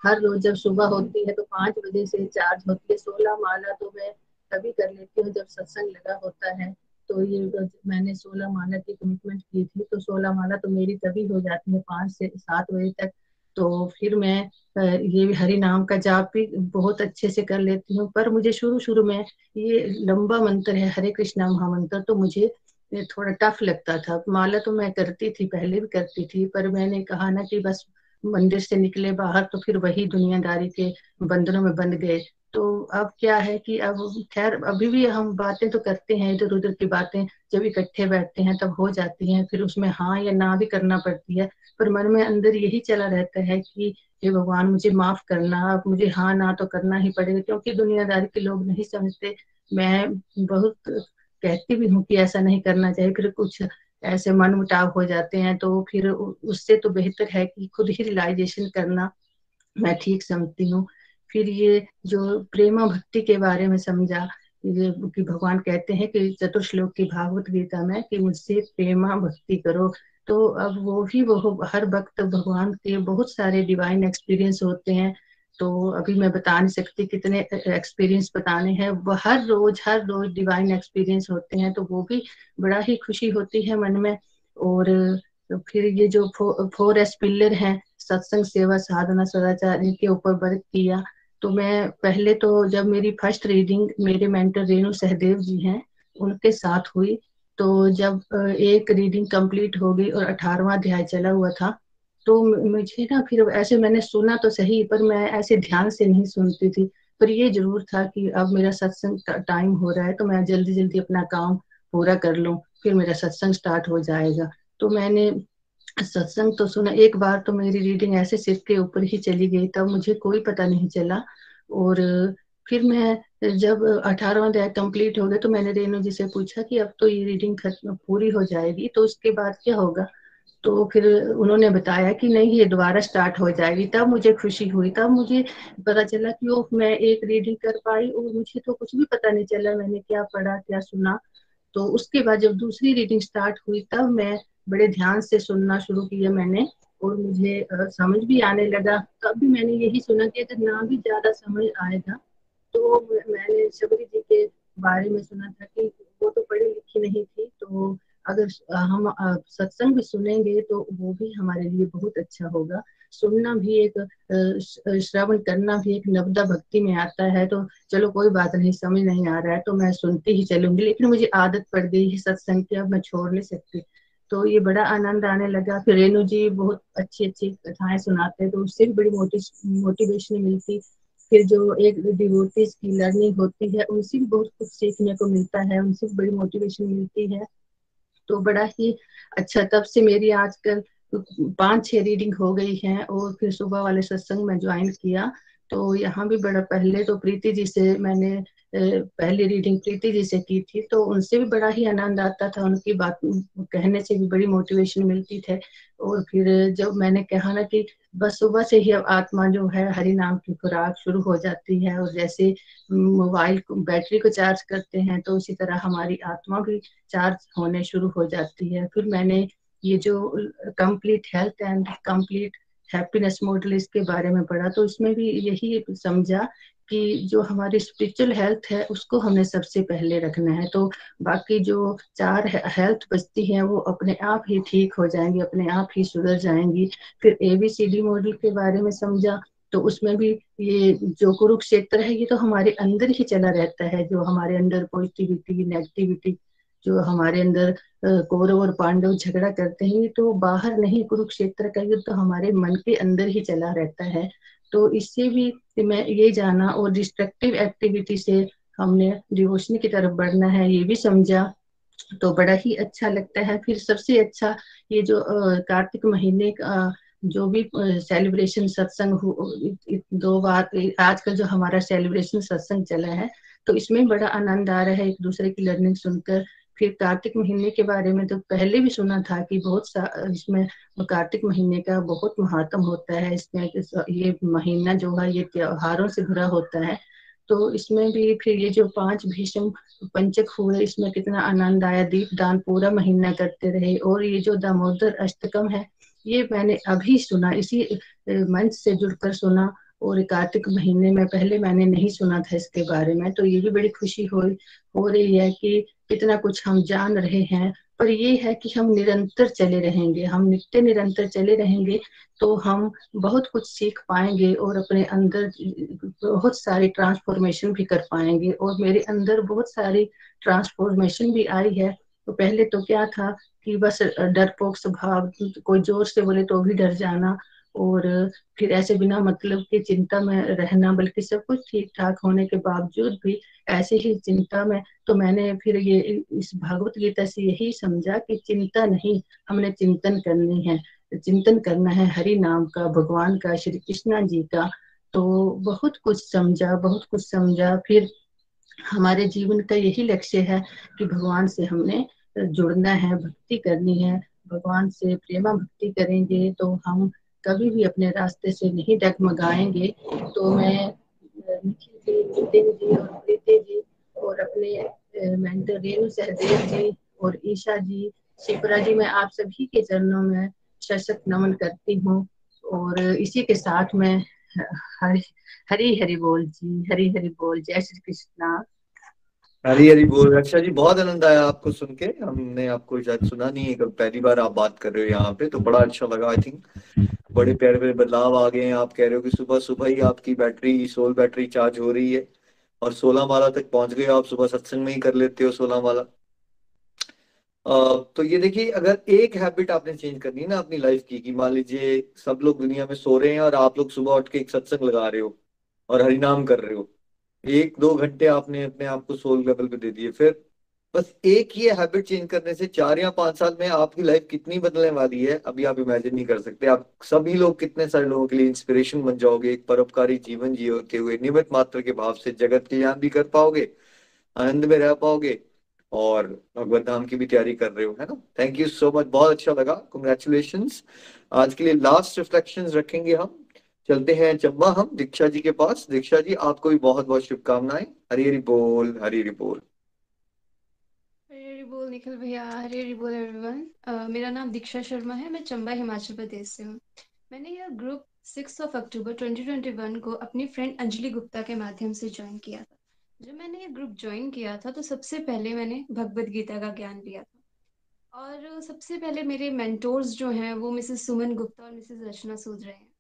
हर रोज जब सुबह होती है तो पाँच बजे से चार्ज होती है। सोलह माला तो मैं तभी कर लेती हूँ जब सत्संग लगा होता है। तो ये मैंने सोलह माला की कमिटमेंट की थी तो सोलह माला तो मेरी तभी हो जाती है पाँच से सात बजे तक। तो फिर मैं ये हरि नाम का जाप भी बहुत अच्छे से कर लेती हूँ। पर मुझे शुरू शुरू में ये लंबा मंत्र है, हरे कृष्णा महामंत्र तो मुझे थोड़ा टफ लगता था। माला तो मैं करती थी, पहले भी करती थी, पर मैंने कहा ना कि बस मंदिर से निकले बाहर तो फिर वही दुनियादारी के बंधनों में बंध गए। तो अब क्या है कि अब खैर, अभी भी हम बातें तो करते हैं, इधर उधर की बातें, जब इकट्ठे बैठते हैं तब हो जाती हैं, फिर उसमें हाँ या ना भी करना पड़ती है, पर मन में अंदर यही चला रहता है कि हे भगवान, मुझे माफ़ करना, अब मुझे हाँ ना तो करना ही पड़ेगा, क्योंकि दुनियादारी के लोग नहीं समझते। मैं बहुत कहती भी हूँ कि ऐसा नहीं करना चाहिए, फिर कुछ ऐसे मन मुटाव हो जाते हैं तो फिर उससे तो बेहतर है कि खुद ही रियलाइजेशन करना, मैं ठीक समझती हूँ। फिर ये जो प्रेमा भक्ति के बारे में समझा कि भगवान कहते हैं कि चतुर्श्लोक की भागवत गीता में कि मुझसे प्रेमा भक्ति करो। तो अब वो भी वो हर वक्त भगवान के बहुत सारे डिवाइन एक्सपीरियंस होते हैं। तो अभी मैं बता नहीं सकती कितने एक्सपीरियंस बताने हैं। वो हर रोज हर रोज डिवाइन एक्सपीरियंस होते हैं। तो वो भी बड़ा ही खुशी होती है मन में। और फिर ये जो फो, फोर एस पिल्लर हैं सत्संग सेवा साधना सदाचार इनके ऊपर वर्क किया। तो मैं पहले तो जब मेरी फ़र्स्ट रीडिंग मेरे मेंटर रेणु सहदेव जी हैं, उनके साथ हुई तो जब एक रीडिंग कंप्लीट हो गई और अठारवा अध्याय चला हुआ था तो मुझे ना फिर ऐसे मैंने सुना तो सही, पर मैं ऐसे ध्यान से नहीं सुनती थी। पर ये ज़रूर था कि अब मेरा सत्संग टाइम हो रहा है तो मैं जल्दी जल्दी अपना काम पूरा कर लूँ, फिर मेरा सत्संग स्टार्ट हो जाएगा। तो मैंने सत्संग तो सुना, एक बार तो मेरी रीडिंग ऐसे सिर के ऊपर ही चली गई, तब मुझे कोई पता नहीं चला। और फिर मैं जब अठारवा अध्याय कंप्लीट हो गया तो मैंने रेणु जी से पूछा कि अब तो ये रीडिंग खत्म, पूरी हो जाएगी तो उसके बाद क्या होगा? तो फिर उन्होंने बताया कि नहीं, ये दोबारा स्टार्ट हो जाएगी। तब मुझे खुशी हुई, तब मुझे पता चला कि वो मैं एक रीडिंग कर पाई, और मुझे तो कुछ भी पता नहीं चला, मैंने क्या पढ़ा, क्या सुना। तो उसके बाद जब दूसरी रीडिंग स्टार्ट हुई, तब मैं बड़े ध्यान से सुनना शुरू किया मैंने और मुझे समझ भी आने लगा। तब भी मैंने यही सुना कि अगर ना भी ज़्यादा समझ आएगा तो मैंने शबरी जी के बारे में सुना था कि वो तो पढ़ी लिखी नहीं थी तो अगर हम सत्संग भी सुनेंगे तो वो भी हमारे लिए बहुत अच्छा होगा। सुनना भी एक श्रवण करना भी एक नवदा भक्ति में आता है तो चलो कोई बात नहीं समझ नहीं आ रहा है तो मैं सुनती ही चलूँगी, लेकिन मुझे आदत पड़ गई है सत्संग की, अब मैं छोड़ नहीं सकती। तो ये बड़ा आनंद आने लगा। फिर रेणु जी बहुत अच्छी अच्छी कथाएँ सुनाते तो उससे भी बड़ी मोटिवेशन मिलती। फिर जो एक डिवोटीज की लर्निंग होती है, उनसे भी बहुत कुछ सीखने को मिलता है, उनसे भी बड़ी मोटिवेशन मिलती है। तो बड़ा ही अच्छा तब से मेरी आजकल पाँच छह रीडिंग हो गई है और फिर सुबह वाले सत्संग में ज्वाइन किया। तो यहाँ भी बड़ा पहले तो प्रीति जी से मैंने पहली रीडिंग प्रीति जी से की थी तो उनसे भी बड़ा ही आनंद आता था, उनकी बात, कहने से भी बड़ी मोटिवेशन मिलती थे। और फिर जब मैंने कहा ना कि बस सुबह से ही अब आत्मा जो है, हरि नाम की खुराक शुरू हो जाती है, और जैसे मोबाइल बैटरी को चार्ज करते हैं तो उसी तरह हमारी आत्मा भी चार्ज होने शुरू हो जाती है। फिर मैंने ये जो complete health and complete happiness model इसके बारे में पढ़ा तो इसमें भी यही समझा कि जो हमारी स्पिरिचुअल हेल्थ है, उसको हमें सबसे पहले रखना है। तो बाकी जो चार हेल्थ बचती हैं, वो अपने आप ही ठीक हो जाएँगी, अपने आप ही सुधर जाएँगी। फिर एबीसीडी मॉडल के बारे में समझा तो उसमें भी ये जो कुरुक्षेत्र है, ये तो हमारे अंदर ही चला रहता है, जो हमारे अंदर पॉजिटिविटी नेगेटिविटी जो हमारे अंदर कौरव और पांडव झगड़ा करते हैं तो बाहर नहीं, कुरुक्षेत्र का युद्ध तो हमारे मन के अंदर ही चला रहता है। तो इससे भी मैं ये जाना और डिस्ट्रक्टिव एक्टिविटी से हमने डिवोशन की तरफ़ बढ़ना है, ये भी समझा। तो बड़ा ही अच्छा लगता है। फिर सबसे अच्छा ये जो कार्तिक महीने का, जो भी सेलिब्रेशन सत्संग दो बार आजकल जो हमारा सेलिब्रेशन सत्संग चला है तो इसमें बड़ा आनंद आ रहा है एक दूसरे की लर्निंग सुनकर। फिर कार्तिक महीने के बारे में तो पहले भी सुना था कि बहुत सा, इसमें कार्तिक महीने का बहुत महात्म होता है। इसमें ये महीना जो है, ये त्योहारों से भरा होता है। तो इसमें भी फिर ये जो पाँच भीषम पंचक हुए, इसमें कितना आनंद आया। दीप दान पूरा महीना करते रहे। और ये जो दामोदर अष्टकम है, ये मैंने अभी सुना, इसी मंच से जुड़कर सुना। और कार्तिक महीने में पहले मैंने नहीं सुना था इसके बारे में तो ये भी बड़ी खुशी हो हो रही है कि कितना कुछ हम जान रहे हैं। पर ये है कि हम निरंतर चले रहेंगे, हम नित्य निरंतर चले रहेंगे तो हम बहुत कुछ सीख पाएँगे और अपने अंदर बहुत सारी ट्रांसफॉर्मेशन भी कर पाएँगे। और मेरे अंदर बहुत सारी ट्रांसफॉर्मेशन भी आई है। तो पहले तो क्या था कि बस डरपोक स्वभाव कोई ज़ोर से बोले तो भी डर जाना और फिर ऐसे बिना मतलब की चिंता में रहना, बल्कि सब कुछ ठीक ठाक होने के बावजूद भी ऐसे ही चिंता में तो मैंने फिर ये इस भागवत गीता से यही समझा कि चिंता नहीं, हमने चिंतन करनी है। चिंतन करना है हरि नाम का, भगवान का, श्री कृष्णा जी का। तो बहुत कुछ समझा, बहुत कुछ समझा। फिर हमारे जीवन का यही लक्ष्य है कि भगवान से हमने जुड़ना है, भक्ति करनी है। भगवान से प्रेमा भक्ति करेंगे तो हम कभी भी अपने रास्ते से नहीं डगमगाएँगे तो मैं निखिल जी नितिन जी और प्रीति जी और अपने मेंटर रेणु सहदेव जी और ईशा जी शिप्रा जी, मैं आप सभी के चरणों में सशक्त नमन करती हूँ और इसी के साथ में हरी हरी हरी बोल जी, हरी हरी बोल, जय श्री कृष्णा। हरी हरी बोल। रक्षा जी, बहुत आनंद आया आपको सुन के। हमने आपको शायद सुना नहीं है पहली बार आप बात कर रहे हो यहाँ पे तो बड़ा अच्छा लगा आई थिंक बड़े प्यारे प्यारे बदलाव आ गए हैं। आप कह रहे हो कि सुबह सुबह ही आपकी बैटरी, सोल बैटरी चार्ज हो रही है, और सोलह माला तक पहुँच गए आप सुबह सत्संग में ही कर लेते हो सोलह माला। तो ये देखिए, अगर एक हैबिट आपने चेंज करनी है ना अपनी लाइफ की, कि मान लीजिए सब लोग दुनिया में सो रहे हैं और आप लोग सुबह उठ के एक सत्संग लगा रहे हो, और हरिनाम कर रहे हो एक दो घंटे आपने अपने आप को सोल लेवल पे दे दिए, फिर बस एक ही हैबिट चेंज करने से चार या पाँच साल में आपकी लाइफ कितनी बदलने वाली है, अभी आप इमेजिन नहीं कर सकते। आप सभी लोग कितने सारे लोगों के लिए इंस्पिरेशन बन जाओगे, एक परोपकारी जीवन जीते हुए निमित मात्र के भाव से जगत कल्याण भी कर पाओगे, आनंद में रह पाओगे और भगवत धाम की भी तैयारी कर रहे हो, है ना? थैंक यू सो मच बहुत अच्छा लगा। कंग्रेचुलेशन आज के लिए लास्ट रिफ्लेक्शन रखेंगे हम। चलते हैं चंबा हम, दीक्षा जी के पास। दीक्षा जी, आपको भी बहुत बहुत शुभकामनाएँ। हरी बोल हरी बोल। हरी बोल निखिल भैया, हरी बोल एवरीवन मेरा नाम दीक्षा शर्मा है, मैं चंबा हिमाचल प्रदेश से हूँ। मैंने यह ग्रुप सिक्स ऑफ़ अक्टूबर 2021 को अपनी फ्रेंड अंजलि गुप्ता के माध्यम से ज्वाइन किया था। जब मैंने ये ग्रुप ज्वाइन किया था तो सबसे पहले मैंने भगवत गीता का ज्ञान लिया था। और सबसे पहले मेरे मेंटोर्स जो हैं, वो मिसेस सुमन गुप्ता और मिसेस रचना सूद रहे हैं।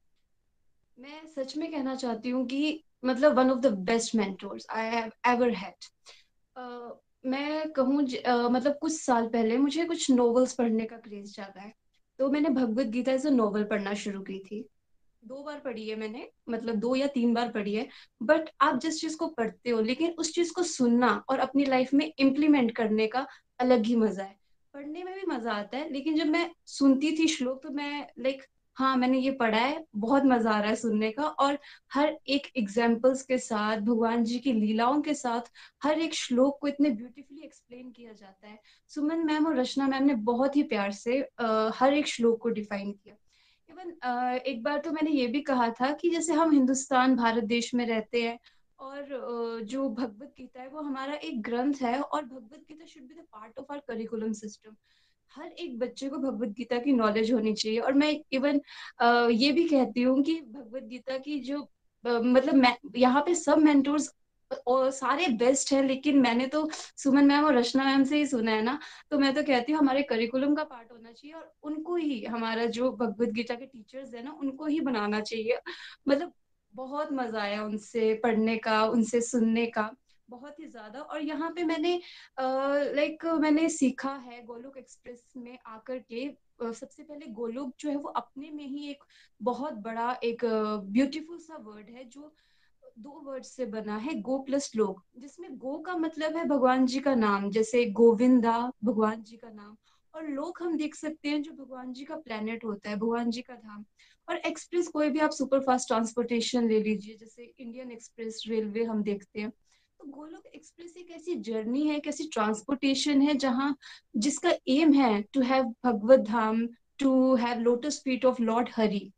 मैं सच में कहना चाहती हूँ कि मतलब one of the best mentors I have ever had मैं कहूँ मतलब कुछ साल पहले मुझे कुछ नॉवेल्स पढ़ने का क्रेज ज़्यादा है तो मैंने Bhagavad Gita as a novel पढ़ना शुरू की थी। दो बार पढ़ी है मैंने मतलब दो या तीन बार पढ़ी है बट आप जिस चीज़ को पढ़ते हो, लेकिन उस चीज़ को सुनना और अपनी लाइफ में इम्प्लीमेंट करने का अलग ही मज़ा है। पढ़ने में भी मज़ा आता है, लेकिन जब मैं सुनती थी श्लोक तो मैं लाइक हाँ मैंने ये पढ़ा है बहुत मज़ा आ रहा है सुनने का और हर एक एग्जाम्पल्स के साथ भगवान जी की लीलाओं के साथ हर एक श्लोक को इतने ब्यूटीफुली एक्सप्लेन किया जाता है। सुमन मैम और रचना मैम ने बहुत ही प्यार से आ, हर एक श्लोक को डिफाइन किया। इवन एक बार तो मैंने ये भी कहा था कि जैसे हम हिंदुस्तान भारत देश में रहते हैं और जो भगवत गीता है वो हमारा एक ग्रंथ है और Bhagavad Gita should be the part of our curriculum system हर एक बच्चे को भगवत गीता की नॉलेज होनी चाहिए। और मैं इवन ये भी कहती हूँ कि भगवत गीता की जो मतलब यहाँ पे सब मेंटोर्स और सारे बेस्ट है, लेकिन मैंने तो सुमन मैम और रचना मैम से ही सुना है ना तो मैं तो कहती हूँ हमारे करिकुलम का पार्ट होना चाहिए और उनको ही हमारा जो भगवत गीता के टीचर्स है ना, उनको ही बनाना चाहिए। मतलब बहुत मज़ा आया उनसे पढ़ने का, उनसे सुनने का। बहुत ही ज़्यादा। और यहाँ पे मैंने लाइक मैंने सीखा है गोलोक एक्सप्रेस में आकर के। सबसे पहले गोलोक जो है वो अपने में ही एक बहुत बड़ा, एक ब्यूटीफुल सा वर्ड है जो दो वर्ड से बना है, गो प्लस लोक जिसमें गो का मतलब है भगवान जी का नाम, जैसे गोविंदा भगवान जी का नाम। और लोक हम देख सकते हैं जो भगवान जी का प्लेनेट होता है, भगवान जी का धाम। और एक्सप्रेस कोई भी आप सुपर फास्ट ट्रांसपोर्टेशन ले लीजिए, जैसे इंडियन एक्सप्रेस रेलवे हम देखते हैं। गोलोक एक्सप्रेस एक ऐसी जर्नी है, एक ऐसी ट्रांसपोर्टेशन है जहाँ जिसका एम है to have Bhagavad Dham to have lotus feet of Lord Hari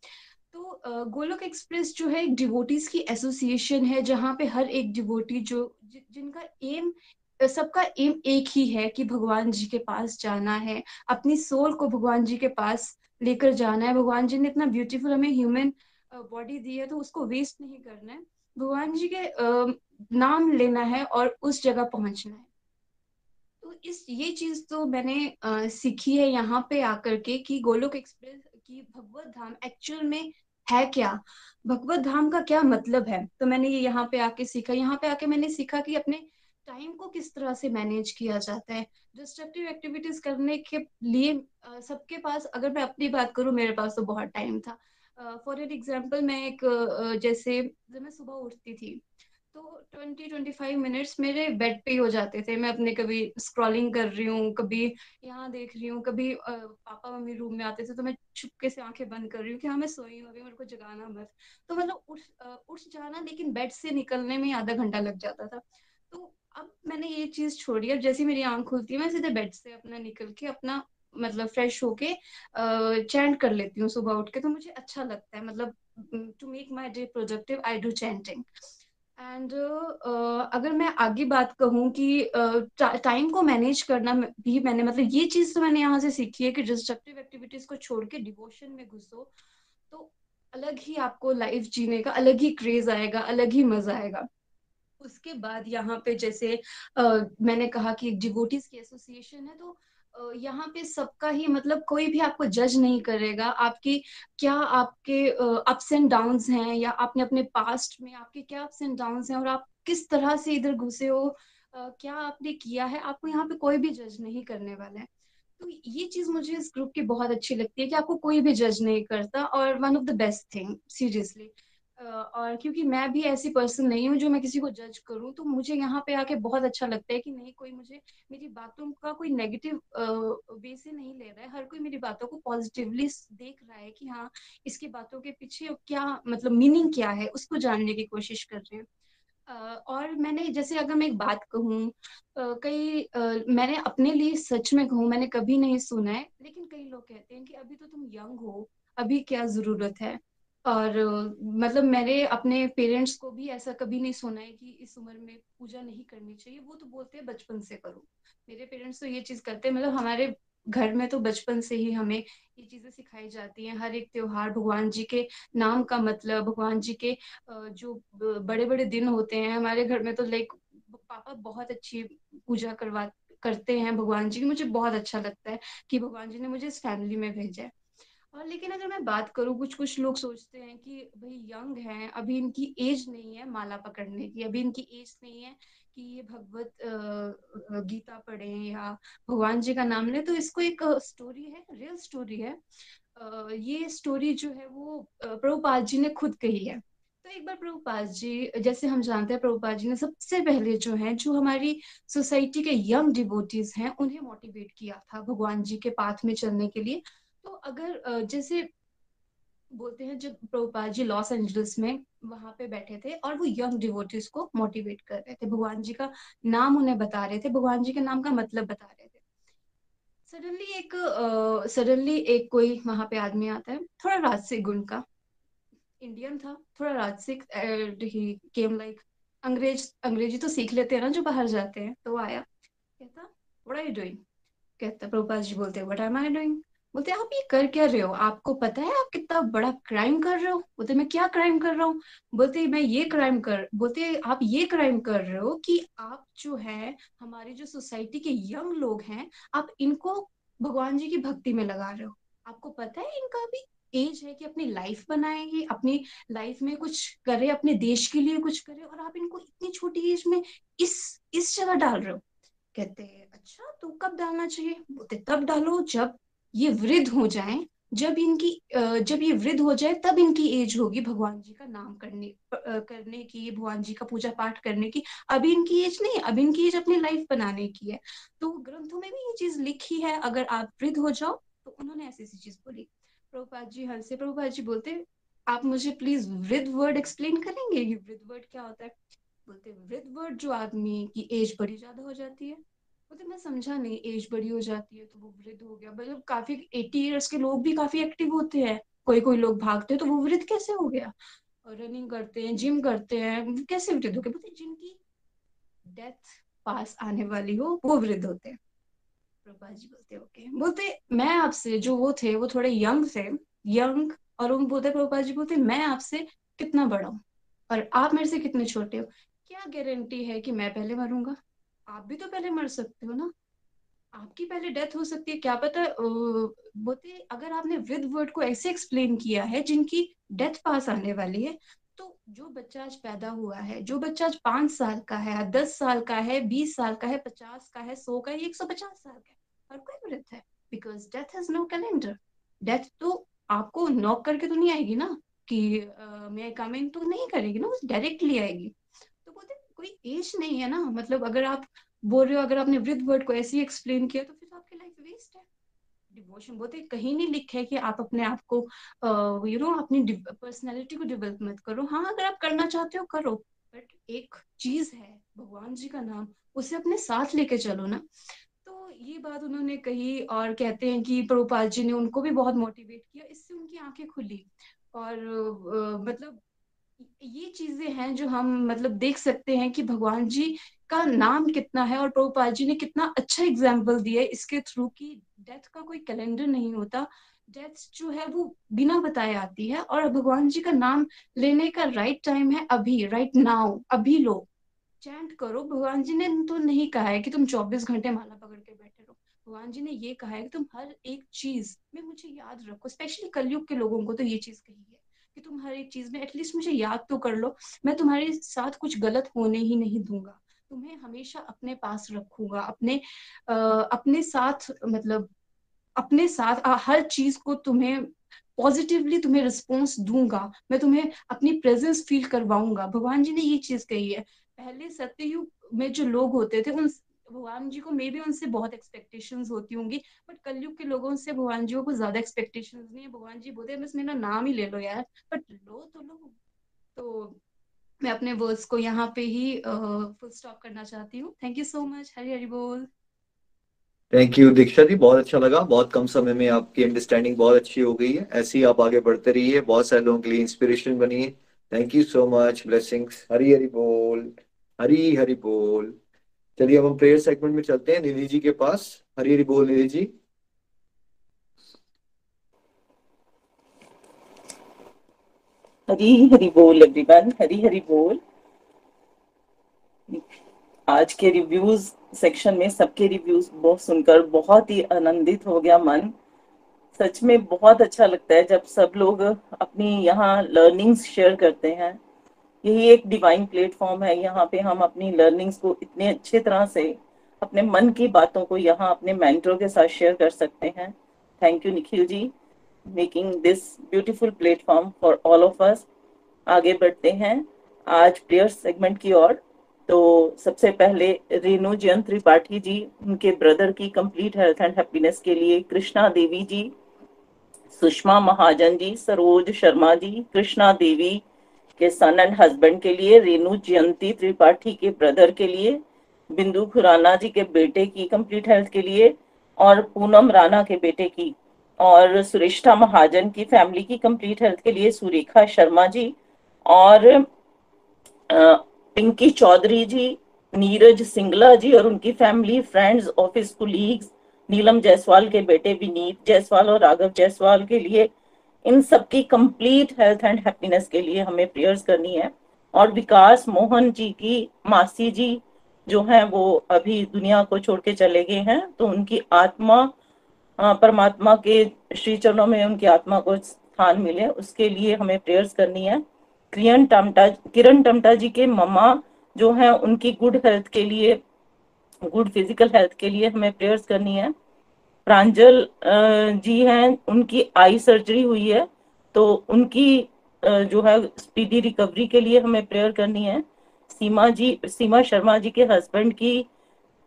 तो गोलोक एक्सप्रेस जो है एक डिवोटीज की एसोसिएशन है जहाँ पे हर एक डिवोटी जो जिनका एम सबका एम एक ही है कि भगवान जी के पास जाना है, अपनी सोल को भगवान जी के पास लेकर जाना है। भगवान जी ने इतना ब्यूटीफुल हमें ह्यूमन बॉडी दी है तो उसको वेस्ट नहीं करना है। भगवान जी के नाम लेना है और उस जगह पहुँचना है। तो इस ये चीज़ तो मैंने आ, सीखी है यहाँ पे आकर के कि गोलोक एक्सप्रेस की भगवत धाम एक्चुअल में है क्या? भगवत धाम का क्या मतलब है? तो मैंने ये यहाँ पे आके सीखा। यहाँ पे आके मैंने सीखा कि अपने टाइम को किस तरह से मैनेज किया जाता है। डिस्ट्रक्टिव एक्टिविटीज़ करने के लिए सबके पास अगर मैं अपनी बात करूँ मेरे पास तो बहुत टाइम था। फॉर एन एग्ज़ाम्पल मैं एक uh, जैसे मैं सुबह उठती थी तो ट्वेंटी ट्वेंटी फाइव मिनट्स मेरे बेड पे ही हो जाते थे। मैं अपने कभी स्क्रॉलिंग कर रही हूँ, कभी यहाँ देख रही हूँ, कभी पापा मम्मी रूम में आते थे तो मैं छुपके से आँखें बंद कर रही हूँ कि हाँ मैं सोई हूँ अभी, मेरे को जगाना मत। तो मतलब उठ उठ जाना लेकिन बेड से निकलने में आधा घंटा लग जाता था। तो अब मैंने ये चीज़ छोड़ी अब जैसे मेरी आँख खुलती है, मैं सीधे बेड से अपना निकल के अपना मतलब फ्रेश होके चैंट कर लेती हूँ सुबह उठ के। तो मुझे अच्छा लगता है। मतलब to make my day productive I do chanting and uh, अगर मैं आगे बात कहूँ कि टाइम uh, को मैनेज करना भी मैंने मतलब ये चीज़ तो मैंने यहाँ से सीखी है कि डिस्ट्रक्टिव एक्टिविटीज़ को छोड़ के डिवोशन में घुसो तो अलग ही आपको लाइफ जीने का अलग ही क्रेज आएगा अलग ही मज़ा आएगा। उसके बाद यहाँ पे जैसे uh, मैंने कहा कि एक डिवोटीज की एसोसिएशन है तो यहाँ पे सबका ही मतलब कोई भी आपको जज नहीं करेगा। आपकी क्या आपके अप्स एंड डाउन्स हैं या आपने अपने पास्ट में आपके क्या अप्स एंड डाउन्स हैं और आप किस तरह से इधर घुसे हो क्या आपने किया है, आपको यहाँ पे कोई भी जज नहीं करने वाला है। तो ये चीज़ मुझे इस ग्रुप की बहुत अच्छी लगती है कि आपको कोई भी जज नहीं करता और one of the best thing seriously और क्योंकि मैं भी ऐसी पर्सन नहीं हूँ जो मैं किसी को जज करूँ तो मुझे यहाँ पे आके बहुत अच्छा लगता है कि नहीं, कोई मुझे, मेरी बातों का कोई नेगेटिव वे से नहीं ले रहा है। हर कोई मेरी बातों को पॉजिटिवली देख रहा है कि हाँ इसकी बातों के पीछे क्या मतलब मीनिंग क्या है, उसको जानने की कोशिश कर रहे हैं। और मैंने, जैसे अगर मैं एक बात कहूँ कई मैंने अपने लिए सच में कहूँ, मैंने कभी नहीं सुना है, लेकिन कई लोग कहते हैं कि अभी तो तुम यंग हो, अभी क्या ज़रूरत है? और मतलब मैंने अपने पेरेंट्स को भी ऐसा कभी नहीं सुना है कि इस उम्र में पूजा नहीं करनी चाहिए। वो तो बोलते हैं, बचपन से करो। मेरे पेरेंट्स तो ये चीज़ करते हैं मतलब हमारे घर में तो बचपन से ही हमें ये चीज़ें सिखाई जाती हैं। हर एक त्योहार भगवान जी के नाम का मतलब भगवान जी के जो बड़े बड़े दिन होते हैं। हमारे घर में तो लाइक पापा बहुत अच्छी पूजा करवा, करते हैं भगवान जी की। मुझे बहुत अच्छा लगता है कि भगवान जी ने मुझे इस फैमिली में भेजा है। और लेकिन अगर मैं बात करूँ कुछ कुछ लोग सोचते हैं कि भाई यंग हैं, अभी इनकी एज नहीं है माला पकड़ने की, अभी इनकी एज नहीं है कि ये भगवत गीता पढ़े या भगवान जी का नाम ले तो इसको एक स्टोरी है रियल स्टोरी है। ये स्टोरी जो है वो प्रभुपाल जी ने खुद कही है। तो एक बार प्रभुपाल जी, जैसे हम जानते हैं, प्रभुपाल जी ने सबसे पहले जो है, जो हमारी सोसाइटी के यंग डिबोटीज हैं, उन्हें मोटिवेट किया था भगवान जी के पाथ में चलने के लिए। तो अगर जैसे बोलते हैं जब प्रभुपाद जी लॉस एंजलिस में वहाँ पे बैठे थे और वो यंग डिवोटीज को मोटिवेट कर रहे थे भगवान जी का नाम उन्हें बता रहे थे भगवान जी के नाम का मतलब बता रहे थे। सडनली एक सडनली uh, एक कोई वहाँ पे आदमी आता है थोड़ा राजसिक गुण का इंडियन था थोड़ा राजसिक ही केम लाइक अंग्रेज़ अंग्रेज़ी तो सीख लेते हैं ना जो बाहर जाते हैं तो आया कहता व्हाट आर यू डूइंग कहता प्रभुपाद जी बोलते हैं व्हाट एम आई डूइंग बोलते, आप ये कर क्या रहे हो? आपको पता है आप कितना बड़ा क्राइम कर रहे हो? बोलते, मैं क्या क्राइम कर रहा हूँ? बोलते, मैं ये क्राइम कर बोलते, आप ये क्राइम कर रहे हो कि आप जो है, हमारे जो सोसाइटी के यंग लोग हैं, आप इनको भगवान जी की भक्ति में लगा रहे हो? आपको पता है इनका भी एज है कि अपनी लाइफ बनाएँगे, अपनी लाइफ में कुछ करे, अपने देश के लिए कुछ करे और आप इनको इतनी छोटी एज में इस इस जगह डाल रहे हो? कहते अच्छा तो कब डालना चाहिए? बोलते, तब डालो जब ये वृद्ध हो जाएँ, जब इनकी जब ये वृद्ध हो जाए, तब इनकी एज होगी भगवान जी का नाम करने करने की, भगवान जी का पूजा पाठ करने की। अभी इनकी एज नहीं अभी इनकी एज अपनी लाइफ बनाने की है। तो ग्रंथों में भी ये चीज़ लिखी है, अगर आप वृद्ध हो जाओ तो उन्होंने ऐसी ऐसी चीज़ बोली। प्रभुपाद जी, हंसे, प्रभुपाद जी बोलते, आप मुझे प्लीज़ वृद्ध वर्ड एक्सप्लेन करेंगे? ये वृद्ध वर्ड क्या होता है? बोलते, वृद्ध वर्ड जो आदमी की एज बड़ी ज़्यादा हो जाती है। मतलब मैं समझा नहीं एज बड़ी हो जाती है तो वो वृद्ध हो गया। मतलब काफ़ी एटी ईयर्स के लोग भी काफ़ी एक्टिव होते हैं। कोई कोई लोग भागते हैं तो वो वृद्ध कैसे हो गया? और रनिंग करते हैं जिम करते हैं, कैसे वृद्ध हो गए? बोलते जिनकी डेथ पास आने वाली हो, वो वृद्ध होते हैं। प्रभा जी बोलते ओके बोलते मैं आपसे जो वो थे, वो थोड़े यंग थे यंग और उन बोलते प्रभा जी बोलते मैं आपसे कितना बड़ा हूँ और आप मेरे से कितने छोटे हो? क्या गारंटी है कि मैं पहले मरूँगा? आप भी तो पहले मर सकते हो ना। आपकी पहले डेथ हो सकती है। क्या पता बोलते अगर आपने वृद्ध वर्ड को ऐसे एक्सप्लेन किया है, जिनकी डेथ पास आने वाली है तो जो बच्चा आज पैदा हुआ है, जो बच्चा आज पाँच साल का है, दस साल का है, बीस साल का है, पचास का है, सौ का है, एक सौ पचास साल का है, हर कोई वृद्ध है। Because death has no calendar death तो आपको नॉक करके तो नहीं आएगी ना कि मैं कम इन तो नहीं करेगी ना डायरेक्टली आएगी। कोई एज नहीं है ना? मतलब अगर आप बोल रहे हो, अगर आपने वृद्ध वर्ड को ऐसे ही एक्सप्लेन किया तो फिर आपकी लाइफ वेस्ट है। डिवोशन बोलते कहीं नहीं लिखे कि आप अपने आप को यू नो अपनी पर्सनैलिटी को डेवलप मत करो। हाँ अगर आप करना चाहते हो, करो बट एक चीज़ है, भगवान जी का नाम, उसे अपने साथ लेके चलो ना। तो ये बात उन्होंने कही और कहते हैं कि प्रभुपाल जी ने उनको भी बहुत मोटिवेट किया, इससे उनकी आँखें खुली। और मतलब ये चीज़ें हैं जो हम मतलब देख सकते हैं कि भगवान जी का नाम कितना है और प्रभुपाद जी ने कितना अच्छा एग्ज़ाम्पल दिया है इसके थ्रू की डेथ का कोई कैलेंडर नहीं होता। डेथ जो है वो बिना बताए आती है और भगवान जी का नाम लेने का राइट टाइम है अभी राइट नाउ अभी लो। चैंट करो, भगवान जी ने तो नहीं कहा है कि तुम 24 घंटे माला पकड़ के बैठे रहो। भगवान जी ने ये कहा है कि तुम हर एक चीज़ में मुझे याद रखो स्पेशली कलयुग के लोगों को तो ये चीज़ कही है। कि तुम हर एक चीज़ में एटलीस्ट मुझे याद तो कर लो। मैं तुम्हारे साथ कुछ गलत होने ही नहीं दूँगा। तुम्हें हमेशा अपने पास रखूँगा अपने आ, अपने साथ मतलब अपने साथ आ, हर चीज़ को तुम्हें पॉजिटिवली तुम्हें रिस्पॉन्स दूँगा। मैं तुम्हें अपनी प्रेजेंस फील करवाऊँगा। भगवान जी ने ये चीज़ कही है। पहले सत्ययुग में जो लोग होते थे उन भगवान जी को मे भी उनसे बहुत एक्सपेक्टेशन होती होंगी बट कलयुग के लोगों से भगवान जी को ज़्यादा एक्सपेक्टेशन नहीं है। भगवान जी बोलते बस मेरा नाम ही ले लो यार बट लो तो लो। तो मैं अपने वर्ड्स को यहाँ पे ही फुल स्टॉप करना चाहती हूँ। Thank you so much Hari Hari बोल। थैंक यू दीक्षा जी, बहुत अच्छा लगा। बहुत कम समय में आपकी अंडरस्टैंडिंग बहुत अच्छी हो गई है। ऐसे ही आप आगे बढ़ते रहिए। बहुत सारे लोगों के लिए इंस्पिरेशन बनी है। Thank you so much blessings Hari Hari बोल। हरी हरी बोल। चलिए, अब हम प्रेयर सेगमेंट में चलते हैं। निधि जी के पास। हरी हरी बोल, निधि जी। हरी हरी बोल एवरीवन हरी हरी बोल। आज के रिव्यूज़ सेक्शन में सबके रिव्यूज़ बहुत सुनकर बहुत ही आनंदित हो गया मन। सच में बहुत अच्छा लगता है जब सब लोग अपनी यहाँ लर्निंग्स शेयर करते हैं। यही एक डिवाइन प्लेटफॉर्म है। यहाँ पे हम अपनी लर्निंग्स को इतने अच्छे तरह से, अपने मन की बातों को यहाँ अपने मेंटरों के साथ शेयर कर सकते हैं। Thank you Nikhil ji making this beautiful platform for all of us आगे बढ़ते हैं। आज प्रेयर सेगमेंट की ओर। तो सबसे पहले रेणु जयंत त्रिपाठी जी, उनके ब्रदर की कंप्लीट हेल्थ एंड हैप्पीनेस के लिए कृष्णा देवी जी, सुषमा महाजन जी, सरोज शर्मा जी, कृष्णा देवी के सन एंड हस्बैंड के लिए, रेणु, जयंती, त्रिपाठी के ब्रदर के लिए, बिंदु खुराना जी के बेटे की कंप्लीट हेल्थ के लिए और पूनम राणा के बेटे की और सुरेष्ठा महाजन की फैमिली की कंप्लीट हेल्थ के लिए सुरेखा शर्मा जी और पिंकी चौधरी जी, नीरज सिंगला जी और उनकी family friends office colleagues Neelam Jaiswal के बेटे विनीत जायसवाल और राघव जायसवाल के लिए इन सबकी कंप्लीट हेल्थ एंड हैप्पीनेस के लिए हमें प्रेयर्स करनी है। और विकास मोहन जी की मासी जी जो हैं, वो अभी दुनिया को छोड़ के चले गए हैं तो उनकी आत्मा परमात्मा के श्री चरणों में उनकी आत्मा को स्थान मिले, उसके लिए हमें प्रेयर्स करनी है। किरण टमटा किरण टमटा जी के ममा जो है, उनकी गुड हेल्थ के लिए गुड फ़िज़िकल हेल्थ के लिए हमें प्रेयर्स करनी है। प्रांजल जी हैं, उनकी आई सर्जरी हुई है तो उनकी जो है, स्पीडी रिकवरी के लिए हमें प्रेयर करनी है। सीमा जी, सीमा शर्मा जी के हस्बैंड की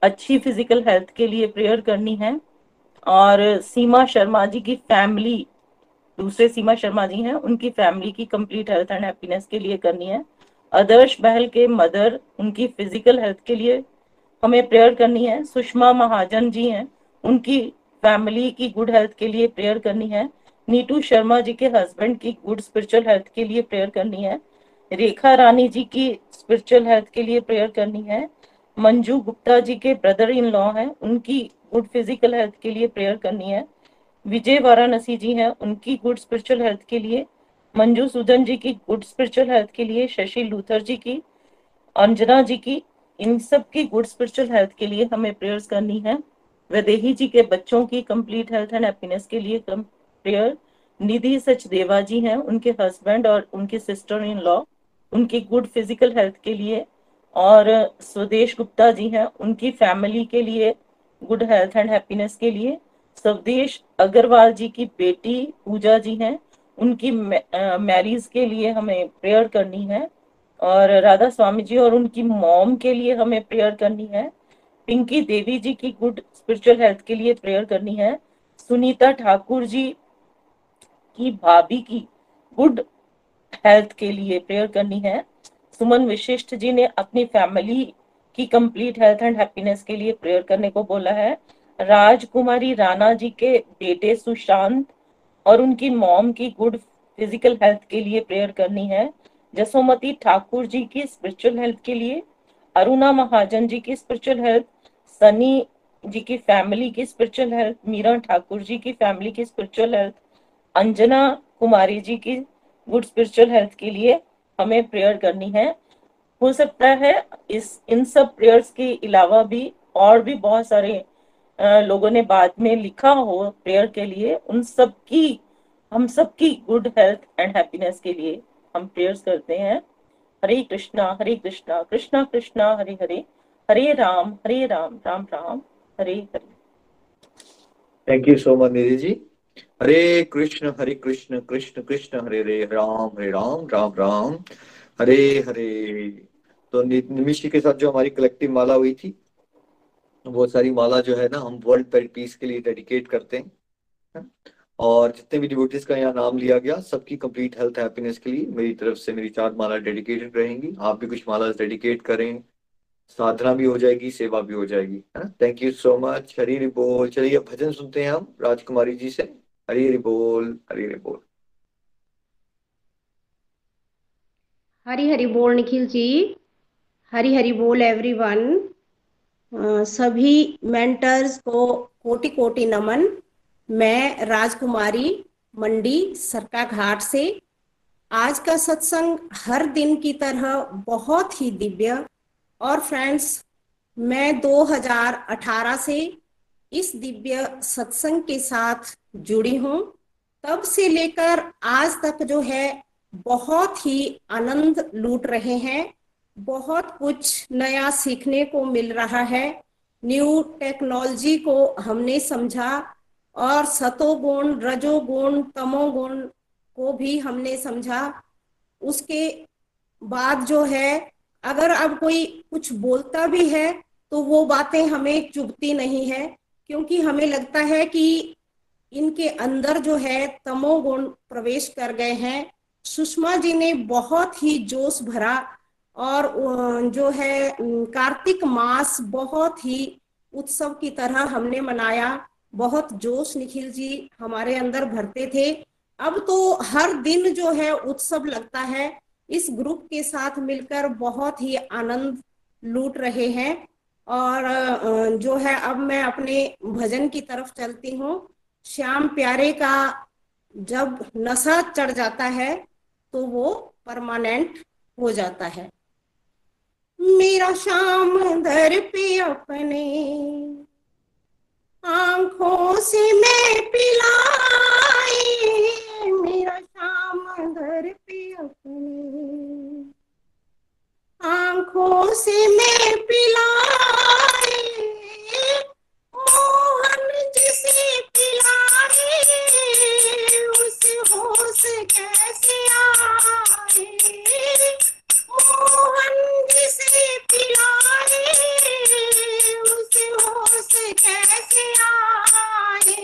अच्छी फ़िज़िकल हेल्थ के लिए प्रेयर करनी है, और सीमा शर्मा जी की फैमिली, दूसरे सीमा शर्मा जी हैं, उनकी फैमिली की कंप्लीट हेल्थ एंड हैप्पीनेस के लिए करनी है। आदर्श बहल के मदर, उनकी फ़िज़िकल हेल्थ के लिए हमें प्रेयर करनी है। सुषमा महाजन जी हैं, उनकी फैमिली की गुड हेल्थ के लिए प्रेयर करनी है। नीटू शर्मा जी के हस्बैंड की गुड स्पिरिचुअल हेल्थ के लिए प्रेयर करनी है। रेखा रानी जी की स्पिरिचुअल हेल्थ के लिए प्रेयर करनी है। मंजू गुप्ता जी के ब्रदर इन लॉ हैं, उनकी गुड फ़िज़िकल हेल्थ के लिए प्रेयर करनी है। विजय वाराणसी जी हैं, उनकी गुड स्पिरिचुअल हेल्थ के लिए। मंजू सुदन जी की गुड स्पिरिचुअल हेल्थ के लिए, शशि लूथर जी की, अंजना जी की, इन सब की गुड स्पिरिचुअल हेल्थ के लिए हमें प्रेयर्स करनी है। वैदेही जी के बच्चों की कंप्लीट हेल्थ एंड हैप्पीनेस के लिए कम प्रेयर निधि सच देवा जी हैं, उनके हस्बैंड और उनके सिस्टर इन लॉ उनकी गुड फ़िज़िकल हेल्थ के लिए और स्वदेश गुप्ता जी हैं, उनकी फैमिली के लिए गुड हेल्थ एंड हैप्पीनेस के लिए। स्वदेश अग्रवाल जी की बेटी पूजा जी हैं, उनकी मैरिज के लिए हमें प्रेयर करनी है और राधा स्वामी जी और उनकी मॉम के लिए हमें प्रेयर करनी है। पिंकी देवी जी की गुड स्पिरिचुअल हेल्थ के लिए प्रेयर करनी है। सुनीता ठाकुर जी की भाभी की गुड हेल्थ के लिए प्रेयर करनी है। सुमन विशिष्ट जी ने अपनी फैमिली की कंप्लीट हेल्थ एंड हैप्पीनेस के लिए प्रेयर करने को बोला है। राजकुमारी राणा जी के बेटे सुशांत और उनकी मॉम की गुड फ़िज़िकल हेल्थ के लिए प्रेयर करनी है। जसोमती ठाकुर जी की स्पिरिचुअल हेल्थ के लिए, अरुणा महाजन जी की स्पिरिचुअल हेल्थ सनी जी की फैमिली की स्पिरिचुअल हेल्थ मीरा ठाकुर जी की फैमिली की स्पिरिचुअल हेल्थ अंजना कुमारी जी की गुड स्पिरिचुअल हेल्थ के लिए हमें प्रेयर करनी है। हो सकता है इस, इन सब प्रेयर्स के अलावा भी और भी बहुत सारे लोगों ने बाद में लिखा हो प्रेयर के लिए, उन सब की, हम सबकी गुड हेल्थ एंड हैप्पीनेस के लिए हम प्रेयर्स करते हैं। Hare Krishna Hare Krishna Krishna Krishna, Hare Hare. Hare Ram Hare Ram Ram Ram, Hare Hare. Thank you so much Nidhi ji Hare Krishna Hare Krishna Krishna Krishna, Hare Hare, Ram Hare Ram Ram Ram, Hare Hare. तो निमिषी के साथ जो हमारी collective माला हुई थी, वो सारी माला जो है ना, हम वर्ल्ड पीस के लिए डेडिकेट करते हैं। और जितने भी डिवोटीज का यहाँ नाम लिया गया, सबकी कंप्लीट हेल्थ हैप्पीनेस के लिए मेरी तरफ़ से मेरी चार माला डेडिकेटेड रहेंगी। आप भी कुछ माला डेडिकेट करें। साधना भी हो जाएगी, सेवा भी हो जाएगी, है ना? Thank you so much Hari बोल। चलिए भजन सुनते हैं हम, राजकुमारी जी से। हरी बोल हरी बोल। हरी हरी बोल, निखिल जी। हरी हरी बोल एवरीवन सभी मेंटर्स को कोटि कोटि नमन। मैं राजकुमारी मंडी, सरका घाट से। आज का सत्संग हर दिन की तरह बहुत ही दिव्य और फ्रेंड्स, मैं 2018 से इस दिव्य सत्संग के साथ जुड़ी हूँ। तब से लेकर आज तक जो है, बहुत ही आनंद लूट रहे हैं। बहुत कुछ नया सीखने को मिल रहा है। न्यू टेक्नोलॉजी को हमने समझा और सतोगुण रजोगुण तमोगुण को भी हमने समझा। उसके बाद जो है अगर अब कोई कुछ बोलता भी है तो वो बातें हमें चुभती नहीं है, क्योंकि हमें लगता है कि इनके अंदर जो है तमोगुण प्रवेश कर गए हैं। सुषमा जी ने बहुत ही जोश भरा और जो है कार्तिक मास बहुत ही उत्सव की तरह हमने मनाया। बहुत जोश निखिल जी हमारे अंदर भरते थे। अब तो हर दिन जो है, उत्सव लगता है। इस ग्रुप के साथ मिलकर बहुत ही आनंद लूट रहे हैं। और जो है, अब मैं अपने भजन की तरफ़ चलती हूँ। श्याम प्यारे का जब नशा चढ़ जाता है तो वो परमानेंट हो जाता है। मेरा श्याम दर पे अपने आँखों से मैं शाम घर पे अपने। आँखों से मैं पिलाई मोहन जिसे पिलाए, उस होश कैसे आए? मोहन जिसे पिलाए, उस होश कैसे आए?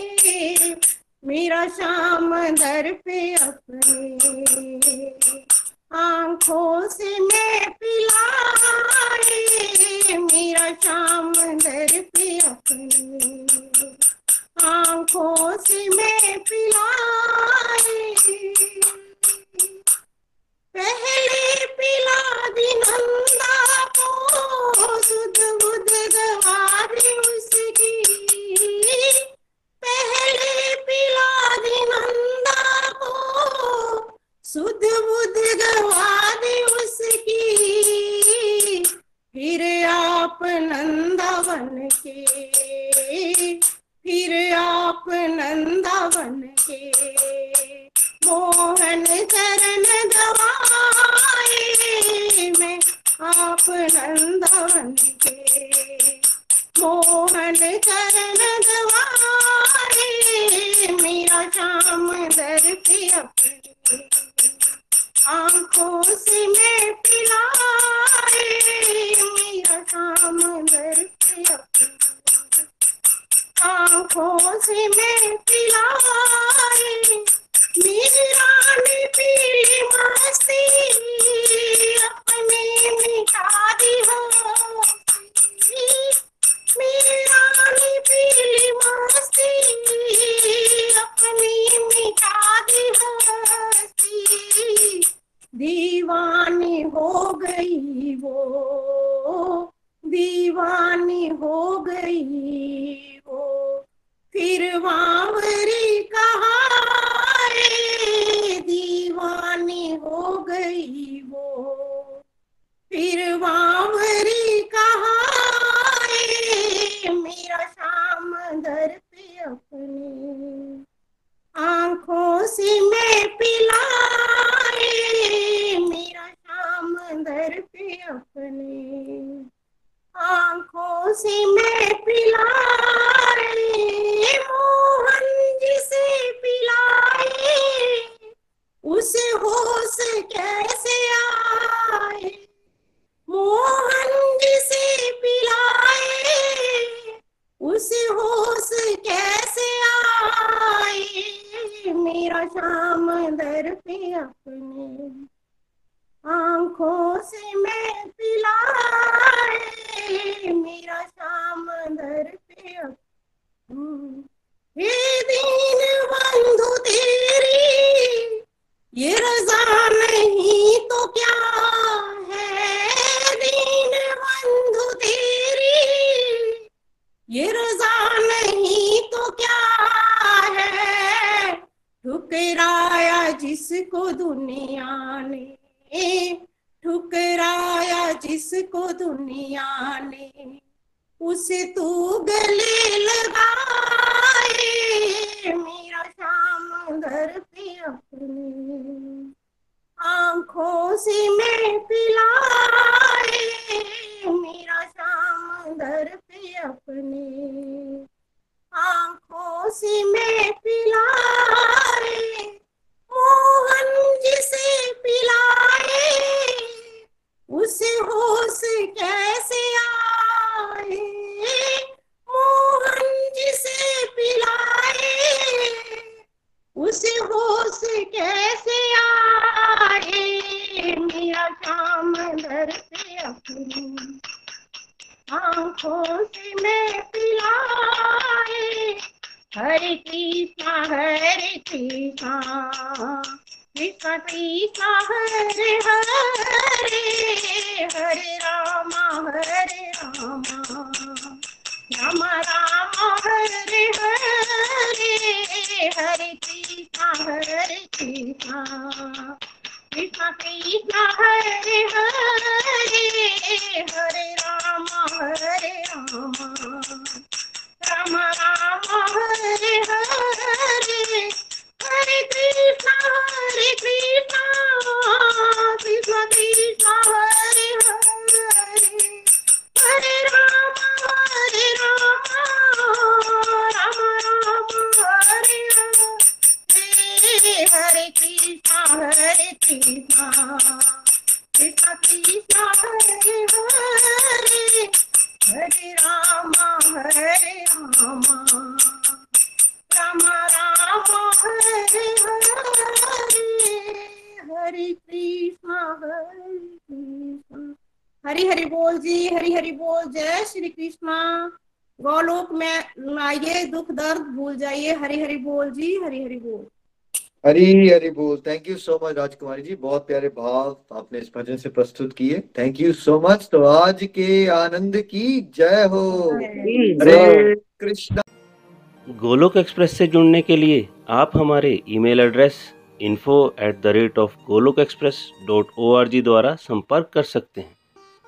मेरा शाम दर पे अपने आँखों से मैं पिलाए। मेरा शाम दर पे अपने आँखों से मैं पिलाए। पहले पिला दी नंदा को तू हरि हरि बोल जी हरी हरि बोल। जय श्री कृष्णा। गौलोक में आइए दुख दर्द भूल जाइए। हरी हरि बोल जी हरी हरि बोल। हरी हरी बोल। थैंक यू सो मच राजकुमारी जी। बहुत प्यारे भाव आपने इस भजन से प्रस्तुत किए। थैंक यू सो मच तो आज के आनंद की जय हो। हरे कृष्णा। गोलोक एक्सप्रेस से जुड़ने के लिए आप हमारे email address info at the rate of Golok express dot O R G द्वारा संपर्क कर सकते हैं।